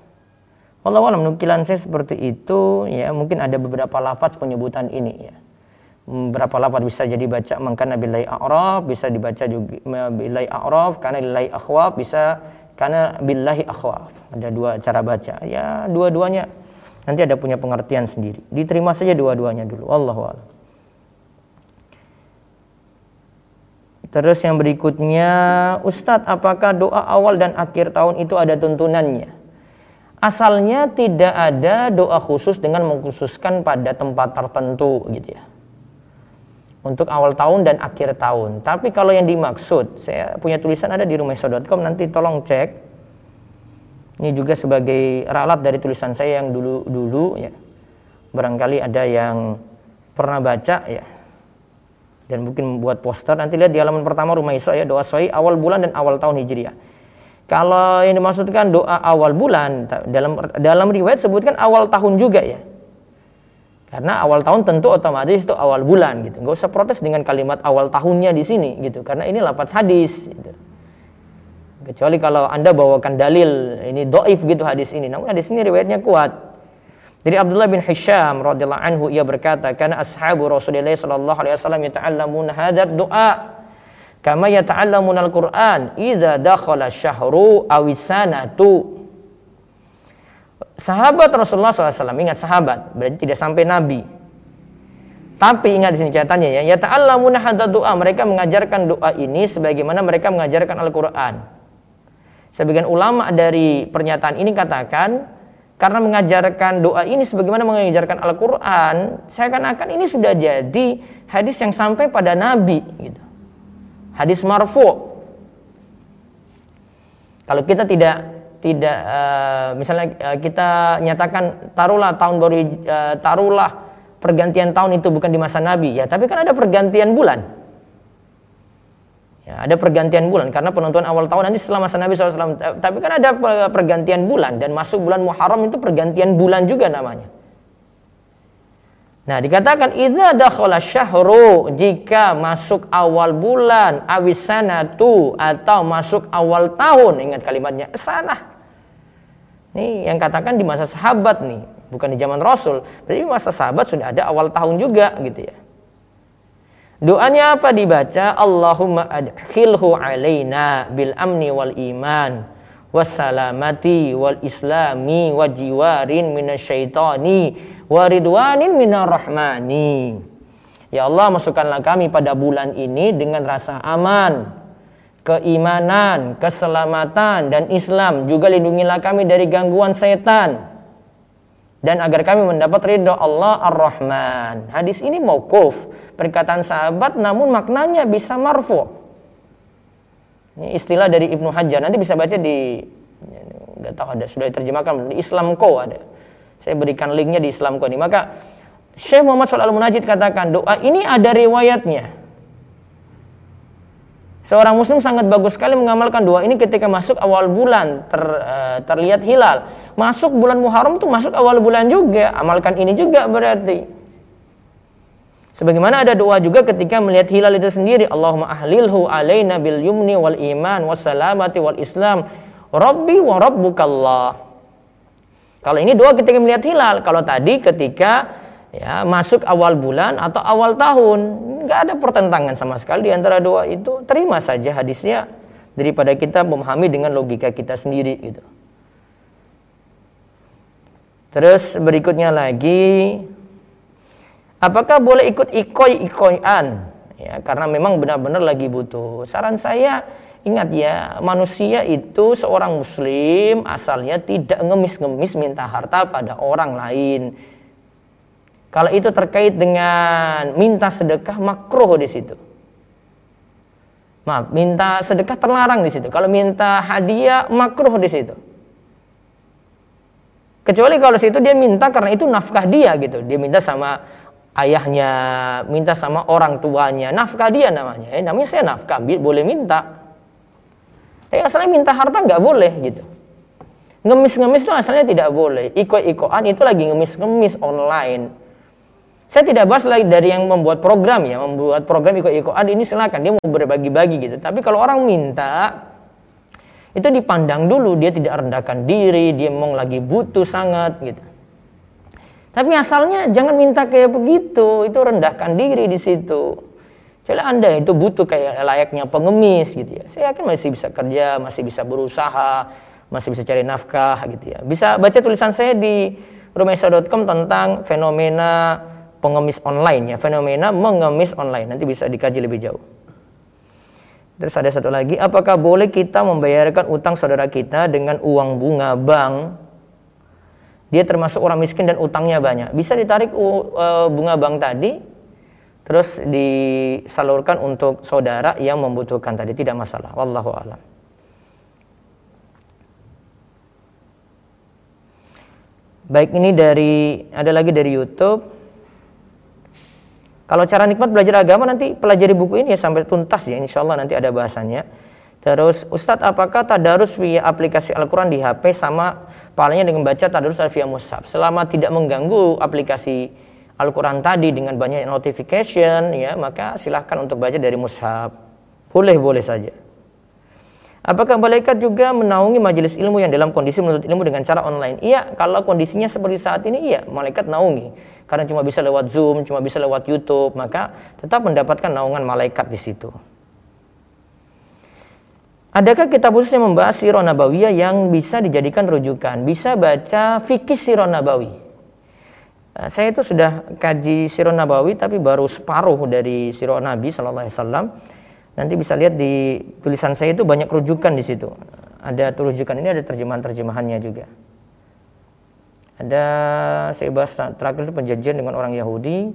A: Allah alam nukilan saya seperti itu ya mungkin ada beberapa lafaz penyebutan ini ya. Beberapa lafaz bisa jadi baca mangkana billahi a'raf, bisa dibaca juga billahi a'raf, kana lillahi akhwaf, bisa karena billahi akhwaf. Ada dua cara baca. Ya, dua-duanya nanti ada punya pengertian sendiri. Diterima saja dua-duanya dulu. Allahu a'lam. Terus yang berikutnya, Ustadz, apakah doa awal dan akhir tahun itu ada tuntunannya? Asalnya tidak ada doa khusus dengan mengkhususkan pada tempat tertentu gitu ya. Untuk awal tahun dan akhir tahun. Tapi kalau yang dimaksud, saya punya tulisan ada di rumahso.com, nanti tolong cek. Ini juga sebagai ralat dari tulisan saya yang dulu-dulu ya. Barangkali ada yang pernah baca ya dan mungkin membuat poster nanti lihat di halaman pertama rumah Isra ya doa soi awal bulan dan awal tahun Hijriah. Kalau yang dimaksudkan doa awal bulan dalam dalam riwayat sebutkan awal tahun juga ya. Karena awal tahun tentu otomatis itu awal bulan gitu. Gak usah protes dengan kalimat awal tahunnya di sini gitu. Karena ini lapat hadis gitu. Kecuali kalau Anda bawakan dalil ini doif gitu hadis ini. Namun hadis ini riwayatnya kuat. Dari Abdullah bin Hisham radhiyallahu anhu ia berkata, "Kana ashabu Rasulillah sallallahu alaihi wasallam yata'allamuna hadzal du'a kama yata'allamuna al-Qur'an idza dakhala syahru aw sanatu." Sahabat Rasulullah SAW, ingat sahabat, berarti tidak sampai Nabi. Tapi ingat di sini catatannya ya, ya ta'allamuna hadzal du'a, mereka mengajarkan doa ini sebagaimana mereka mengajarkan Al-Qur'an. Sebagian ulama dari pernyataan ini katakan karena mengajarkan doa ini sebagaimana mengajarkan Al-Quran, saya akan ini sudah jadi hadis yang sampai pada Nabi. Gitu. Hadis marfu. Kalau kita tidak tidak uh, misalnya uh, kita nyatakan taruhlah tahun baru uh, taruhlah pergantian tahun itu bukan di masa Nabi ya, tapi kan ada pergantian bulan. Ya, ada pergantian bulan karena penentuan awal tahun nanti setelah masa Nabi SAW. Tapi kan ada pergantian bulan dan masuk bulan Muharram itu pergantian bulan juga namanya. Nah, dikatakan idza dakhala syahru jika masuk awal bulan awisanatu atau masuk awal tahun ingat kalimatnya sana. Nih yang katakan di masa sahabat nih, bukan di zaman Rasul. Berarti masa sahabat sudah ada awal tahun juga gitu ya. Doanya apa dibaca? Allahumma adkhilhu alaina bil amni wal iman wassalamati wal islami wa jiwarin minasyaitani wa ridwanin minar rahmani. Ya Allah masukkanlah kami pada bulan ini dengan rasa aman, keimanan, keselamatan dan Islam. Juga lindungilah kami dari gangguan setan. Dan agar kami mendapat ridho Allah Ar-Rahman. Hadis ini mauquf perkataan sahabat namun maknanya bisa marfu. Ini istilah dari Ibnu Hajar. Nanti bisa baca di nggak tahu ada sudah diterjemahkan di Islamco ada. Saya berikan linknya di Islamco ini. Maka Syekh Muhammad Shalal Munajid katakan doa ini ada riwayatnya. Seorang muslim sangat bagus sekali mengamalkan doa ini ketika masuk awal bulan ter, uh, terlihat hilal. Masuk bulan Muharram itu masuk awal bulan juga. Amalkan ini juga berarti. Sebagaimana ada doa juga ketika melihat hilal itu sendiri. Allahumma ahlilhu alaina bil yumni wal iman was salamati wal islam. Rabbi wa rabbukallah. Kalau ini doa ketika melihat hilal. Kalau tadi ketika ya masuk awal bulan atau awal tahun nggak ada pertentangan sama sekali di antara doa itu. Terima saja hadisnya daripada kita memahami dengan logika kita sendiri gitu. Terus berikutnya lagi apakah boleh ikut ikoi ikoyan ya karena memang benar-benar lagi butuh. Saran saya ingat ya manusia itu seorang muslim asalnya tidak ngemis-ngemis minta harta pada orang lain kalau itu terkait dengan minta sedekah makruh di situ. Maaf, minta sedekah terlarang di situ. Kalau minta hadiah makruh di situ. Kecuali kalau situ dia minta karena itu nafkah dia gitu. Dia minta sama ayahnya, minta sama orang tuanya, nafkah dia namanya. Eh, namanya saya nafkah, boleh minta. Eh asalnya minta harta nggak boleh gitu. Ngemis-ngemis itu asalnya tidak boleh. Iko-ikoan itu lagi ngemis-ngemis online saya tidak bahas lagi dari yang membuat program ya, membuat program ikut-ikutan ini silakan dia mau berbagi-bagi gitu. Tapi kalau orang minta itu dipandang dulu dia tidak rendahkan diri, dia memang lagi butuh sangat gitu. Tapi asalnya jangan minta kayak begitu, itu rendahkan diri di situ. Jadi Anda itu butuh kayak layaknya pengemis gitu ya. Saya yakin masih bisa kerja, masih bisa berusaha, masih bisa cari nafkah gitu ya. Bisa baca tulisan saya di rumahisa.com tentang fenomena pengemis online ya, fenomena mengemis online. Nanti bisa dikaji lebih jauh. Terus ada satu lagi, apakah boleh kita membayarkan utang saudara kita dengan uang bunga bank? Dia termasuk orang miskin dan utangnya banyak. Bisa ditarik uh, bunga bank tadi, terus disalurkan untuk saudara yang membutuhkan tadi, tidak masalah. Wallahu a'lam. Baik ini dari ada lagi dari YouTube. Kalau cara nikmat belajar agama nanti pelajari buku ini ya sampai tuntas ya insya Allah nanti ada bahasannya. Terus Ustadz apakah tadarus via aplikasi Al-Quran di HP sama pahalanya dengan baca tadarus via mushaf selama tidak mengganggu aplikasi Al-Quran tadi dengan banyak notification ya maka silahkan untuk baca dari mushaf boleh-boleh saja. Apakah malaikat juga menaungi majelis ilmu yang dalam kondisi menuntut ilmu dengan cara online? Iya, kalau kondisinya seperti saat ini, iya, malaikat naungi karena cuma bisa lewat Zoom, cuma bisa lewat YouTube, maka tetap mendapatkan naungan malaikat di situ. Adakah kitab khusus yang membahas sirah nabawiyah yang bisa dijadikan rujukan? Bisa baca fikih sirah nabawi. Eh, saya itu sudah kaji sirah nabawi tapi baru separuh dari sirah nabi sallallahu alaihi wasallam. Nanti bisa lihat di tulisan saya itu banyak rujukan di situ. Ada rujukan ini ada terjemahan-terjemahannya juga. Ada saya bahas terakhir itu penjajian dengan orang Yahudi.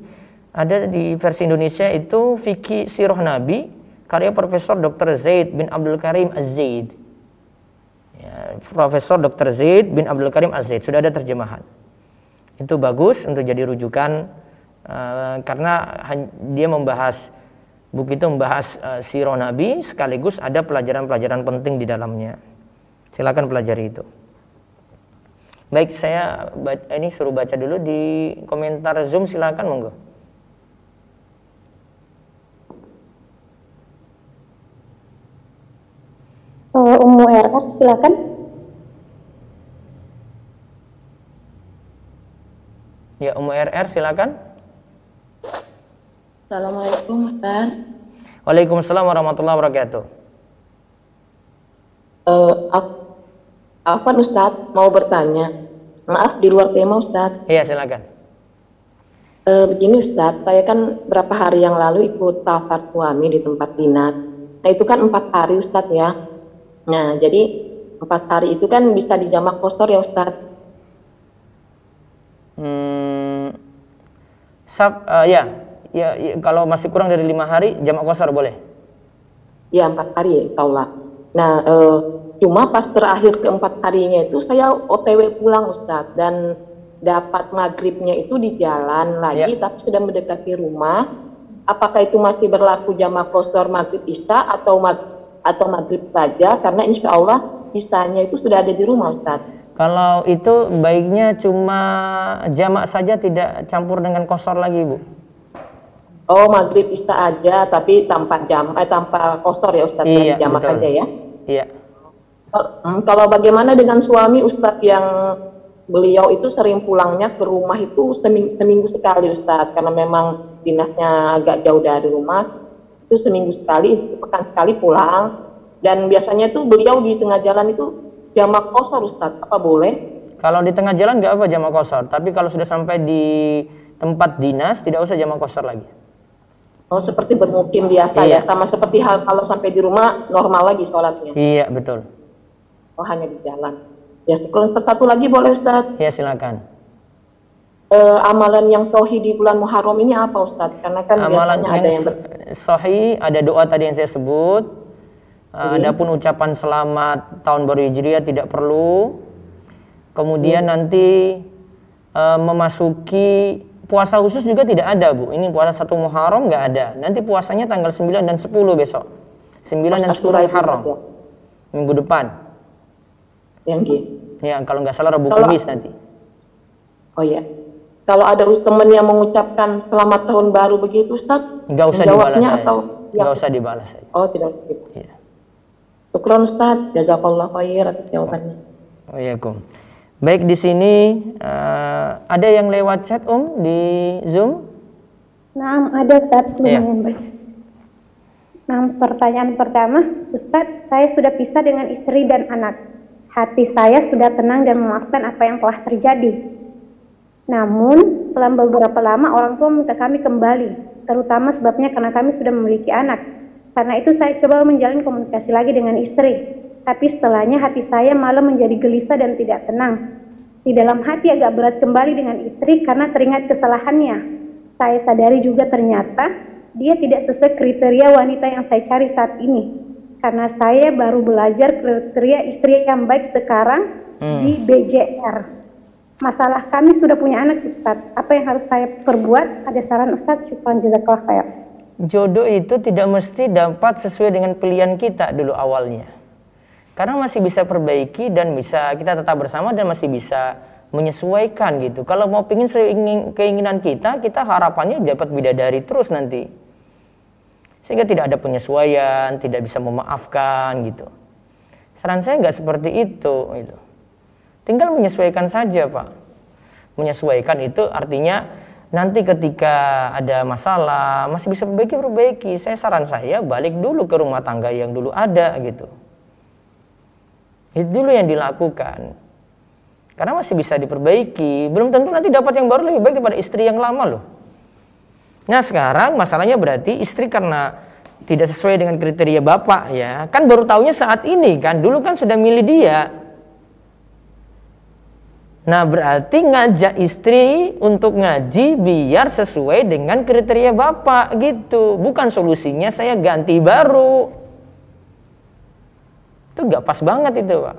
A: Ada di versi Indonesia itu Fikih Sirah Nabi karya Profesor Dr. Zaid bin Abdul Karim Az-Zaid. Ya, Profesor Dr. Zaid bin Abdul Karim Az-Zaid sudah ada terjemahan. Itu bagus untuk jadi rujukan uh, karena dia membahas buku itu membahas uh, sirah Nabi sekaligus ada pelajaran-pelajaran penting di dalamnya. Silakan pelajari itu. Baik, saya baca, ini suruh baca dulu di komentar Zoom silakan monggo.
C: Uh, Ummu RR silakan.
A: Ya, Ummu RR silakan.
C: Assalamualaikum Ustaz.
A: Waalaikumsalam warahmatullahi wabarakatuh.
C: Uh, aku Afwan Ustaz mau bertanya. Maaf di luar tema Ustaz.
A: Iya silakan.
C: E, begini Ustaz, saya kan berapa hari yang lalu ikut tafat suami di tempat dinas. Nah itu kan empat hari Ustaz ya. Nah jadi empat hari itu kan bisa dijamak kosor ya Ustaz.
A: Hmm, sab, uh, ya, ya, ya, kalau masih kurang dari lima hari jamak kosor boleh.
C: Ya empat hari ya, taulah. Nah, uh, Cuma pas terakhir keempat harinya itu saya OTW pulang Ustadz dan dapat maghribnya itu di jalan lagi,
A: Ya.
C: tapi sudah mendekati rumah. Apakah itu masih berlaku jamaah kosor maghrib isya atau mag atau maghrib saja? Karena insya Allah isyanya itu sudah ada di rumah, Ustaz.
A: Kalau itu baiknya cuma jamak saja tidak campur dengan kosor lagi, Bu.
C: Oh, maghrib isya aja, tapi tanpa jam, eh, tanpa kosor ya Ustaz,
A: Iya,
C: dari jamak
A: betul.
C: aja ya.
A: Iya.
C: Kal- hmm, Kalau bagaimana dengan suami Ustadz yang beliau itu sering pulangnya ke rumah itu seminggu, seminggu sekali Ustadz karena memang dinasnya agak jauh dari rumah itu seminggu sekali pekan sekali pulang dan biasanya itu beliau di tengah jalan itu jamak kosor Ustadz apa boleh?
A: Kalau di tengah jalan nggak apa jamak kosor, tapi kalau sudah sampai di tempat dinas tidak usah jamak kosor lagi.
C: Oh seperti bermukim biasa
A: Iya.
C: ya sama seperti hal kalau sampai di rumah normal lagi sholatnya
A: Iya, betul.
C: oh hanya di jalan ya kalau satu lagi boleh Ustadz
A: Ya, silakan.
C: Eh, amalan yang sohi di bulan Muharram ini apa Ustadz? Karena kan
A: Amalan
C: biasanya ada
A: yang
C: yang ber...
A: sahih, ada doa tadi yang saya sebut. Uh, Adapun ucapan selamat tahun baru Hijriah tidak perlu. Kemudian nanti uh, memasuki puasa khusus juga tidak ada, Bu. Ini puasa satu Muharram nggak ada. Nanti puasanya tanggal 9 dan 10 besok. 9 dan 10
C: Ashura itu,
A: Muharram.
C: Ya?
A: Minggu depan.
C: Yang G.
A: Ya, kalau nggak salah Rabu Kamis nanti.
C: Oh ya. Kalau ada teman yang mengucapkan selamat tahun baru begitu Ustadz,
A: Nggak usah dibalas
C: atau ya?
A: Nggak usah dibalas saya.
C: Oh tidak usah.
A: Iya.
C: Syukron Ustadz, jazakallah khair atas jawabannya.
A: Waalaikum. Baik di sini eh, ada yang lewat chat Om di Zoom?
D: Nah, ada Ustaz,
A: Iya.
D: lumayan banyak. Nah, pertanyaan pertama, Ustadz, saya sudah pisah dengan istri dan anak. Hati saya sudah tenang dan memaafkan apa yang telah terjadi. Namun, selama beberapa lama orang tua meminta kami kembali, terutama sebabnya karena kami sudah memiliki anak. Karena itu saya coba menjalin komunikasi lagi dengan istri. Tapi setelahnya hati saya malah menjadi gelisah dan tidak tenang. Di dalam hati agak berat kembali dengan istri karena teringat kesalahannya. Saya sadari juga ternyata dia tidak sesuai kriteria wanita yang saya cari saat ini. Karena saya baru belajar kriteria istri yang baik sekarang di BJR. Masalah kami sudah punya anak Ustadz. Apa yang harus saya perbuat? Ada saran Ustadz? Syukran jazakallah khair.
A: Jodoh itu tidak mesti dapat sesuai dengan pilihan kita dulu awalnya. Karena masih bisa perbaiki dan bisa kita tetap bersama dan masih bisa menyesuaikan gitu. Kalau mau pingin seingin- keinginan kita, kita harapannya dapat bidadari terus nanti. Sehingga tidak ada penyesuaian, tidak bisa memaafkan gitu. Saran saya nggak seperti itu gitu. Tinggal menyesuaikan saja, Pak. Menyesuaikan itu artinya nanti ketika ada masalah masih bisa perbaiki perbaiki. Saya saran saya balik dulu ke rumah tangga yang dulu ada gitu. Itu dulu yang dilakukan. Karena masih bisa diperbaiki. Belum tentu nanti dapat yang baru lebih baik daripada istri yang lama loh. Nah sekarang masalahnya berarti istri karena tidak sesuai dengan kriteria bapak ya. Kan baru taunya saat ini kan. Dulu kan sudah milih dia. Nah berarti ngajak istri untuk ngaji biar sesuai dengan kriteria bapak gitu. Bukan solusinya saya ganti baru. Itu nggak pas banget itu pak.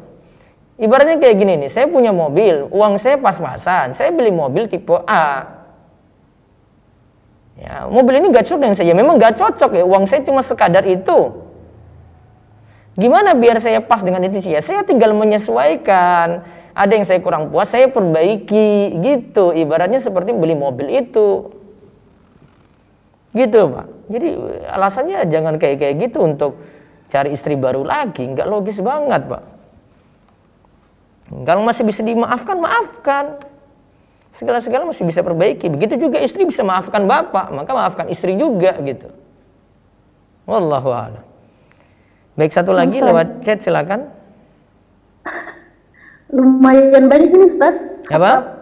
A: Ibaratnya kayak gini nih, saya punya mobil, uang saya pas-pasan, saya beli mobil tipe A. Ya, mobil ini gak cocok dengan saya, memang gak cocok ya, uang saya cuma sekadar itu. Gimana biar saya pas dengan itu sih? Ya, saya tinggal menyesuaikan. Ada yang saya kurang puas, saya perbaiki gitu. Ibaratnya seperti beli mobil itu. Gitu, Pak. Jadi alasannya jangan kayak kayak gitu untuk cari istri baru lagi, nggak logis banget, Pak. Kalau masih bisa dimaafkan, maafkan. Segala-segala masih bisa perbaiki. Begitu juga istri bisa maafkan bapak, maka maafkan istri juga gitu. Wallahu a'lam. Baik satu lagi lewat chat silakan.
D: Lumayan banyak ini Ustaz.
A: Apa?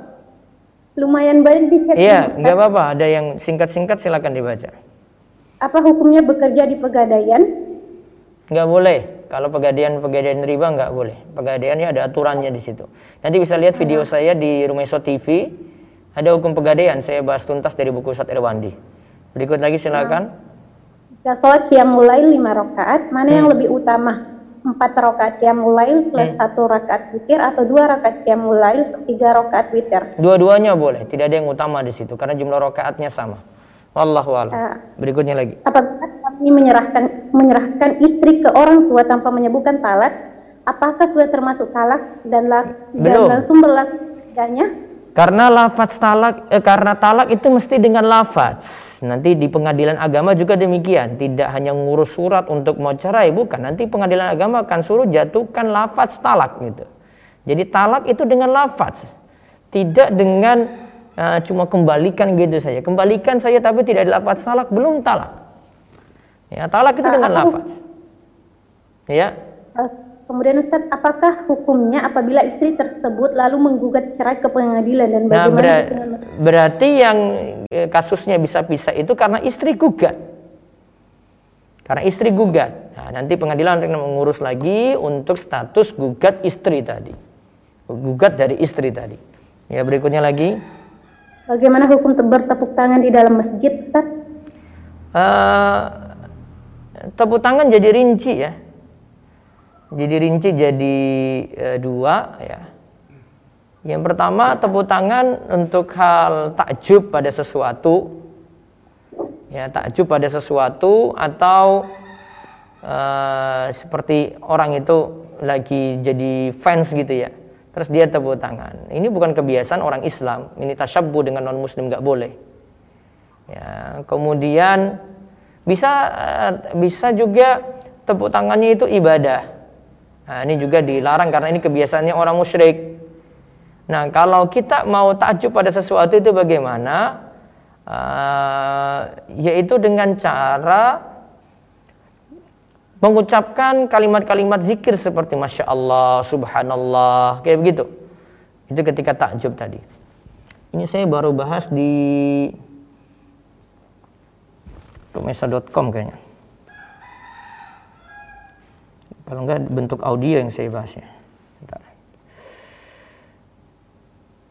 D: Lumayan banyak di chat
A: Iya,
D: Ustaz.
A: nggak apa-apa. Ada yang singkat-singkat silakan dibaca.
D: Apa hukumnya bekerja di pegadaian?
A: Nggak boleh. Kalau pegadaian-pegadaian riba nggak boleh. Pegadaiannya ada aturannya di situ. Nanti bisa lihat video saya di Rumeso TV. Ada hukum pegadaian. Saya bahas tuntas dari buku Ustadz Irwandi. Berikut lagi silakan.
D: Jika sholat yang mulai lima rakaat, mana
A: Hmm.
D: yang lebih utama? Empat rakaat lail plus
A: Hmm.
D: satu rakaat witir atau dua rakaat lail tiga rakaat witir.
A: Dua-duanya boleh, tidak ada yang utama di situ karena jumlah rakaatnya sama. Wallahu a'lam.
D: Ah.
A: Berikutnya lagi.
D: Apabila kami menyerahkan menyerahkan istri ke orang tua tanpa menyebutkan talak, apakah sudah termasuk talak dan la, dan, sumber lakanya?
A: Karena lafaz talak eh, karena talak itu mesti dengan lafaz. Nanti di pengadilan agama juga demikian, tidak hanya ngurus surat untuk mau cerai, bukan. Nanti pengadilan agama akan suruh jatuhkan lafaz talak gitu. Jadi talak itu dengan lafaz. Tidak dengan eh, cuma kembalikan gitu saja. Kembalikan saya tapi tidak ada lafaz talak, belum talak. Ya, talak itu
D: Ah,
A: dengan lafaz. Ya,
D: Eh, Kemudian Ustaz, apakah hukumnya apabila istri tersebut lalu menggugat cerai ke pengadilan dan
A: Nah,
D: bagaimana
A: bera-
D: dengan-
A: berarti yang eh, kasusnya bisa pisah itu karena istri gugat. Karena istri gugat. Nah, nanti pengadilan akan mengurus lagi untuk status gugat istri tadi. Gugat dari istri tadi. Ya, berikutnya lagi.
D: bagaimana hukum te- bertepuk tangan di dalam masjid Ustaz?
A: eh tepuk tangan jadi rinci ya. Jadi rinci jadi eh, dua ya. Yang pertama tepuk tangan untuk hal takjub pada sesuatu. Ya, takjub pada sesuatu atau eh, seperti orang itu lagi jadi fans gitu ya. Terus dia tepuk tangan. Ini bukan kebiasaan orang Islam. Ini tasyabbu dengan non muslim nggak boleh. Ya, kemudian bisa eh, bisa juga tepuk tangannya itu ibadah. Nah, ini juga dilarang karena ini kebiasaannya orang musyrik. Nah, kalau kita mau takjub pada sesuatu itu bagaimana? Eh, yaitu dengan cara mengucapkan kalimat-kalimat zikir seperti masya Allah, subhanallah, kayak begitu. Itu ketika takjub tadi. Ini saya baru bahas di rumesa.com kayaknya. Kalau enggak bentuk audio yang saya bahasnya. Bentar.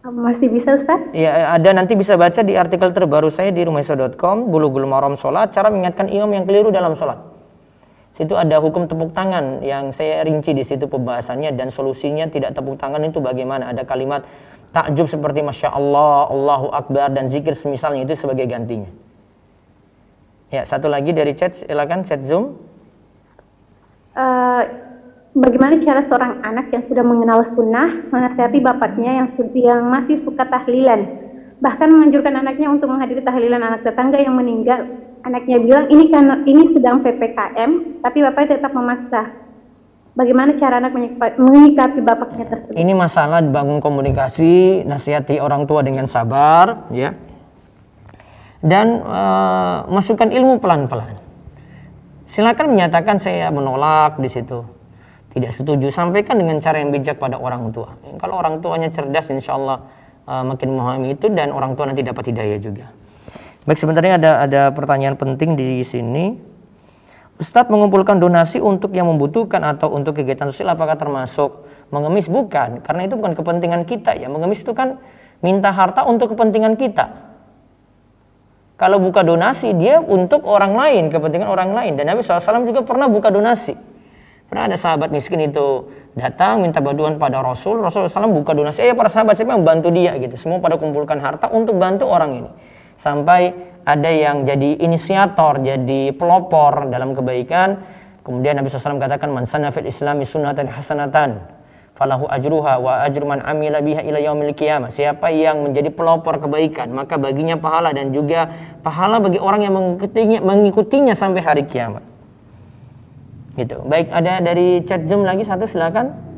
D: Masih bisa Ustaz?
A: Ya, ada nanti bisa baca di artikel terbaru saya di rumesa.com, bulu-bulu maram sholat, cara mengingatkan imam yang keliru dalam sholat. Situ ada hukum tepuk tangan yang saya rinci di situ pembahasannya dan solusinya tidak tepuk tangan itu bagaimana. Ada kalimat takjub seperti Masya Allah, Allahu Akbar dan zikir semisalnya itu sebagai gantinya. Ya, satu lagi dari chat, silakan chat Zoom.
D: Eh, bagaimana cara seorang anak yang sudah mengenal sunnah menasihati bapaknya yang yang masih suka tahlilan bahkan menganjurkan anaknya untuk menghadiri tahlilan anak tetangga yang meninggal anaknya bilang ini karena ini sedang ppkm tapi bapaknya tetap memaksa bagaimana cara anak menyikapi, bapaknya tersebut
A: Ini masalah bangun komunikasi, nasihati orang tua dengan sabar, ya. Dan eh, masukkan ilmu pelan-pelan. Silakan menyatakan saya menolak di situ. Tidak setuju, sampaikan dengan cara yang bijak pada orang tua. Kalau orang tuanya cerdas, insya Allah eh, makin memahami itu dan orang tua nanti dapat hidayah juga. Baik, sebenarnya ada ada pertanyaan penting di sini. Ustadz mengumpulkan donasi untuk yang membutuhkan atau untuk kegiatan sosial apakah termasuk mengemis? Bukan, karena itu bukan kepentingan kita ya. Mengemis itu kan minta harta untuk kepentingan kita. Kalau buka donasi dia untuk orang lain, kepentingan orang lain. Dan Nabi SAW juga pernah buka donasi. Pernah ada sahabat miskin itu datang minta bantuan pada Rasul, Rasul SAW buka donasi. Eh para sahabat siapa yang bantu dia gitu. Semua pada kumpulkan harta untuk bantu orang ini. Sampai ada yang jadi inisiator, jadi pelopor dalam kebaikan. Kemudian Nabi SAW katakan man sanna fil islami sunnatan hasanatan falahu ajruha wa ajru man amila biha ila yaumil qiyamah. Siapa yang menjadi pelopor kebaikan, maka baginya pahala dan juga pahala bagi orang yang mengikutinya, mengikutinya sampai hari kiamat. Gitu. Baik, ada dari chat Zoom lagi satu silakan.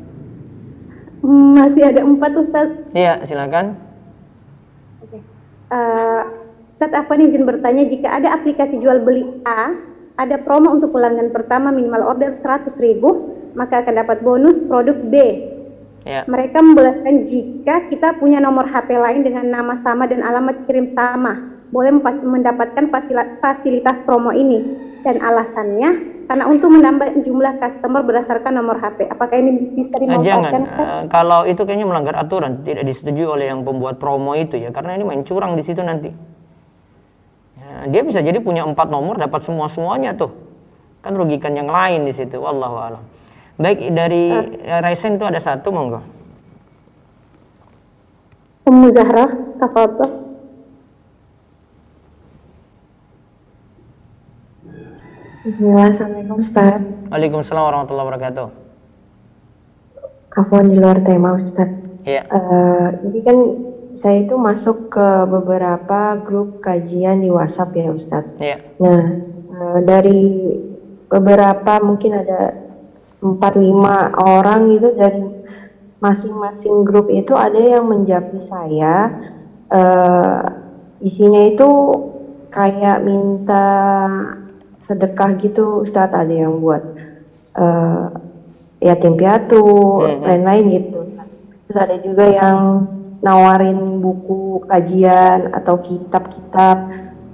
D: masih ada empat Ustadz
A: Iya, silakan.
D: Eh, Ustadz Afwan izin bertanya jika ada aplikasi jual beli A ada promo untuk pelanggan pertama minimal order 100.000 maka akan dapat bonus produk B
A: Ya.
D: mereka membolehkan jika kita punya nomor HP lain dengan nama sama dan alamat kirim sama boleh mendapatkan fasilitas promo ini dan alasannya karena untuk menambah jumlah customer berdasarkan nomor HP apakah ini bisa
A: Nah, jangan.
D: dimanfaatkan Ustadz?
A: Eh, kalau itu kayaknya melanggar aturan, tidak disetujui oleh yang pembuat promo itu ya, karena ini main curang di situ nanti. Ya, dia bisa jadi punya empat nomor dapat semua semuanya tuh, kan rugikan yang lain di situ. Wallahu alam. Baik dari uh. Raisen itu ada satu monggo.
D: Ummu Zahra, tafadhol.
E: Bismillah, Assalamualaikum Ustaz.
A: Waalaikumsalam warahmatullahi wabarakatuh.
E: Afwan di luar tema Ustaz.
A: Iya.
E: Uh, jadi kan saya itu masuk ke beberapa grup kajian di WhatsApp ya Ustaz.
A: Iya.
E: Nah, uh, dari beberapa mungkin ada empat lima orang gitu dari masing-masing grup itu ada yang menjawab saya. Uh, isinya itu kayak minta sedekah gitu Ustadz ada yang buat uh, yatim piatu hmm. lain-lain gitu. Terus ada juga yang nawarin buku kajian atau kitab-kitab.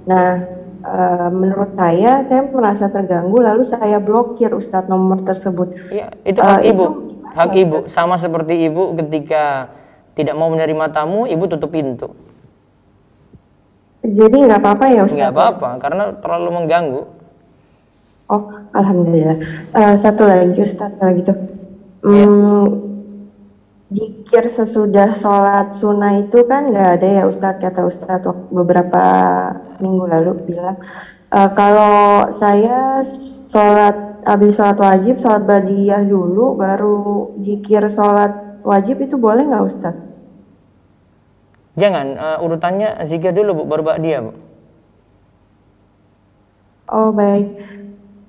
E: Nah uh, menurut saya saya merasa terganggu lalu saya blokir Ustadz nomor tersebut
A: ya, itu hak uh, ibu itu, hak ya, ibu sama seperti ibu ketika tidak mau menerima tamu ibu tutup pintu
E: jadi nggak apa-apa ya Ustadz?
A: Nggak apa-apa, karena terlalu mengganggu.
E: Oh, alhamdulillah. Uh, satu lagi Ustaz kalau gitu. Iya. Hmm, Jikir sesudah sholat sunnah itu kan nggak ada ya Ustadz kata Ustadz beberapa minggu lalu bilang uh, kalau saya sholat habis sholat wajib sholat badiah dulu baru jikir sholat wajib itu boleh nggak Ustadz?
A: Jangan uh, urutannya zikir dulu bu baru badiah bu.
E: Oh baik.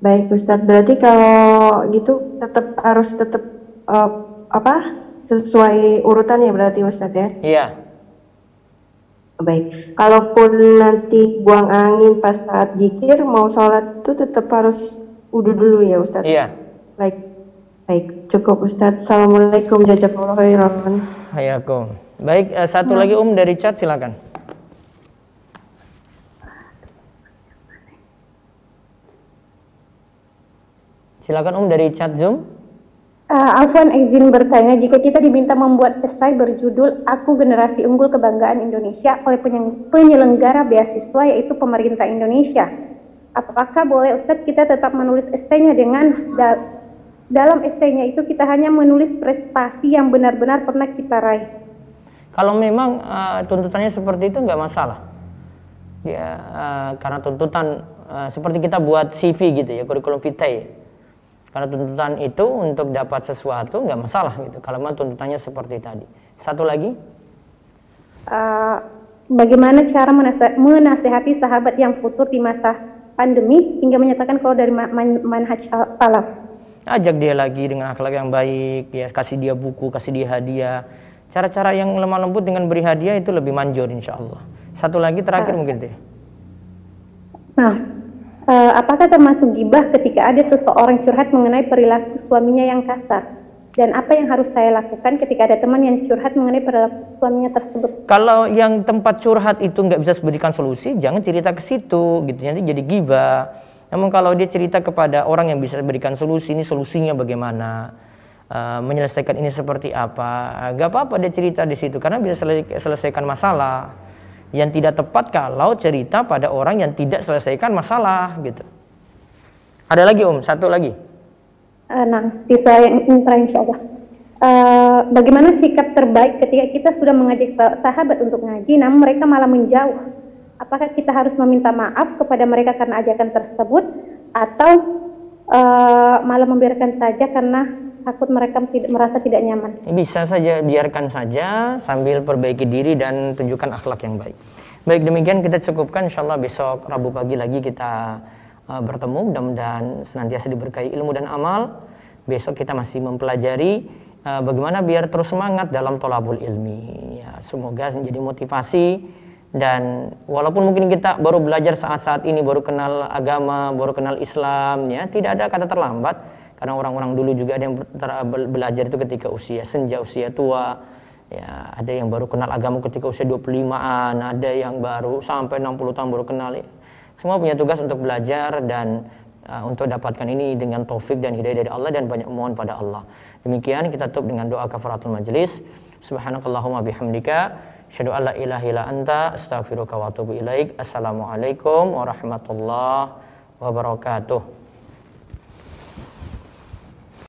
E: Baik Ustadz, berarti kalau gitu tetap harus tetap uh, apa sesuai urutannya berarti Ustadz ya?
A: Iya.
E: Baik, kalaupun nanti buang angin pas saat jikir mau sholat itu tetap harus wudhu dulu ya Ustadz?
A: Iya.
E: Baik, baik cukup Ustadz. Assalamualaikum jazakallahu khairan.
A: Hayakum. Baik, uh, satu lagi Um dari chat silakan. Silakan Om dari chat Zoom.
D: Uh, Alfan izin bertanya, jika kita diminta membuat esai berjudul Aku Generasi Unggul Kebanggaan Indonesia oleh penyelenggara beasiswa yaitu pemerintah Indonesia, apakah boleh Ustadz kita tetap menulis esainya dengan da dalam esainya itu kita hanya menulis prestasi yang benar-benar pernah kita raih?
A: Kalau memang uh, tuntutannya seperti itu nggak masalah, ya uh, karena tuntutan uh, seperti kita buat CV gitu ya kurikulum vitae karena tuntutan itu untuk dapat sesuatu nggak masalah gitu. Kalau memang tuntutannya seperti tadi. Satu lagi.
D: Uh, bagaimana cara menasehati sahabat yang futur di masa pandemi hingga menyatakan kalau dari man manhaj salaf?
A: Ajak dia lagi dengan akhlak yang baik, ya kasih dia buku, kasih dia hadiah. Cara-cara yang lemah lembut dengan beri hadiah itu lebih manjur insya Allah. Satu lagi terakhir uh, mungkin deh.
D: Nah, Uh, apakah termasuk gibah ketika ada seseorang curhat mengenai perilaku suaminya yang kasar? Dan apa yang harus saya lakukan ketika ada teman yang curhat mengenai perilaku suaminya tersebut?
A: Kalau yang tempat curhat itu nggak bisa memberikan solusi, jangan cerita ke situ, gitu nanti jadi gibah. Namun kalau dia cerita kepada orang yang bisa berikan solusi, ini solusinya bagaimana, uh, menyelesaikan ini seperti apa, nggak apa-apa dia cerita di situ karena bisa selesaikan masalah yang tidak tepat kalau cerita pada orang yang tidak selesaikan masalah gitu. Ada lagi Om, satu lagi.
D: Uh, nah, sisa yang intra insya Allah. Uh, bagaimana sikap terbaik ketika kita sudah mengajak sahabat untuk ngaji, namun mereka malah menjauh? Apakah kita harus meminta maaf kepada mereka karena ajakan tersebut, atau uh, malah membiarkan saja karena takut mereka tidak merasa tidak nyaman.
A: Bisa saja biarkan saja sambil perbaiki diri dan tunjukkan akhlak yang baik. Baik demikian kita cukupkan insya Allah besok Rabu pagi lagi kita uh, bertemu mudah-mudahan senantiasa diberkahi ilmu dan amal. Besok kita masih mempelajari uh, bagaimana biar terus semangat dalam tolabul ilmi. Ya, semoga menjadi motivasi dan walaupun mungkin kita baru belajar saat-saat ini baru kenal agama, baru kenal Islam ya, tidak ada kata terlambat karena orang-orang dulu juga ada yang belajar itu ketika usia senja, usia tua. Ya, ada yang baru kenal agama ketika usia 25-an, ada yang baru sampai 60 tahun baru kenal. Ya. Semua punya tugas untuk belajar dan uh, untuk dapatkan ini dengan taufik dan hidayah dari Allah dan banyak mohon pada Allah. Demikian kita tutup dengan doa kafaratul majlis. Subhanakallahumma bihamdika asyhadu an la ilaha illa anta astaghfiruka wa atubu ilaik. Assalamualaikum warahmatullahi wabarakatuh.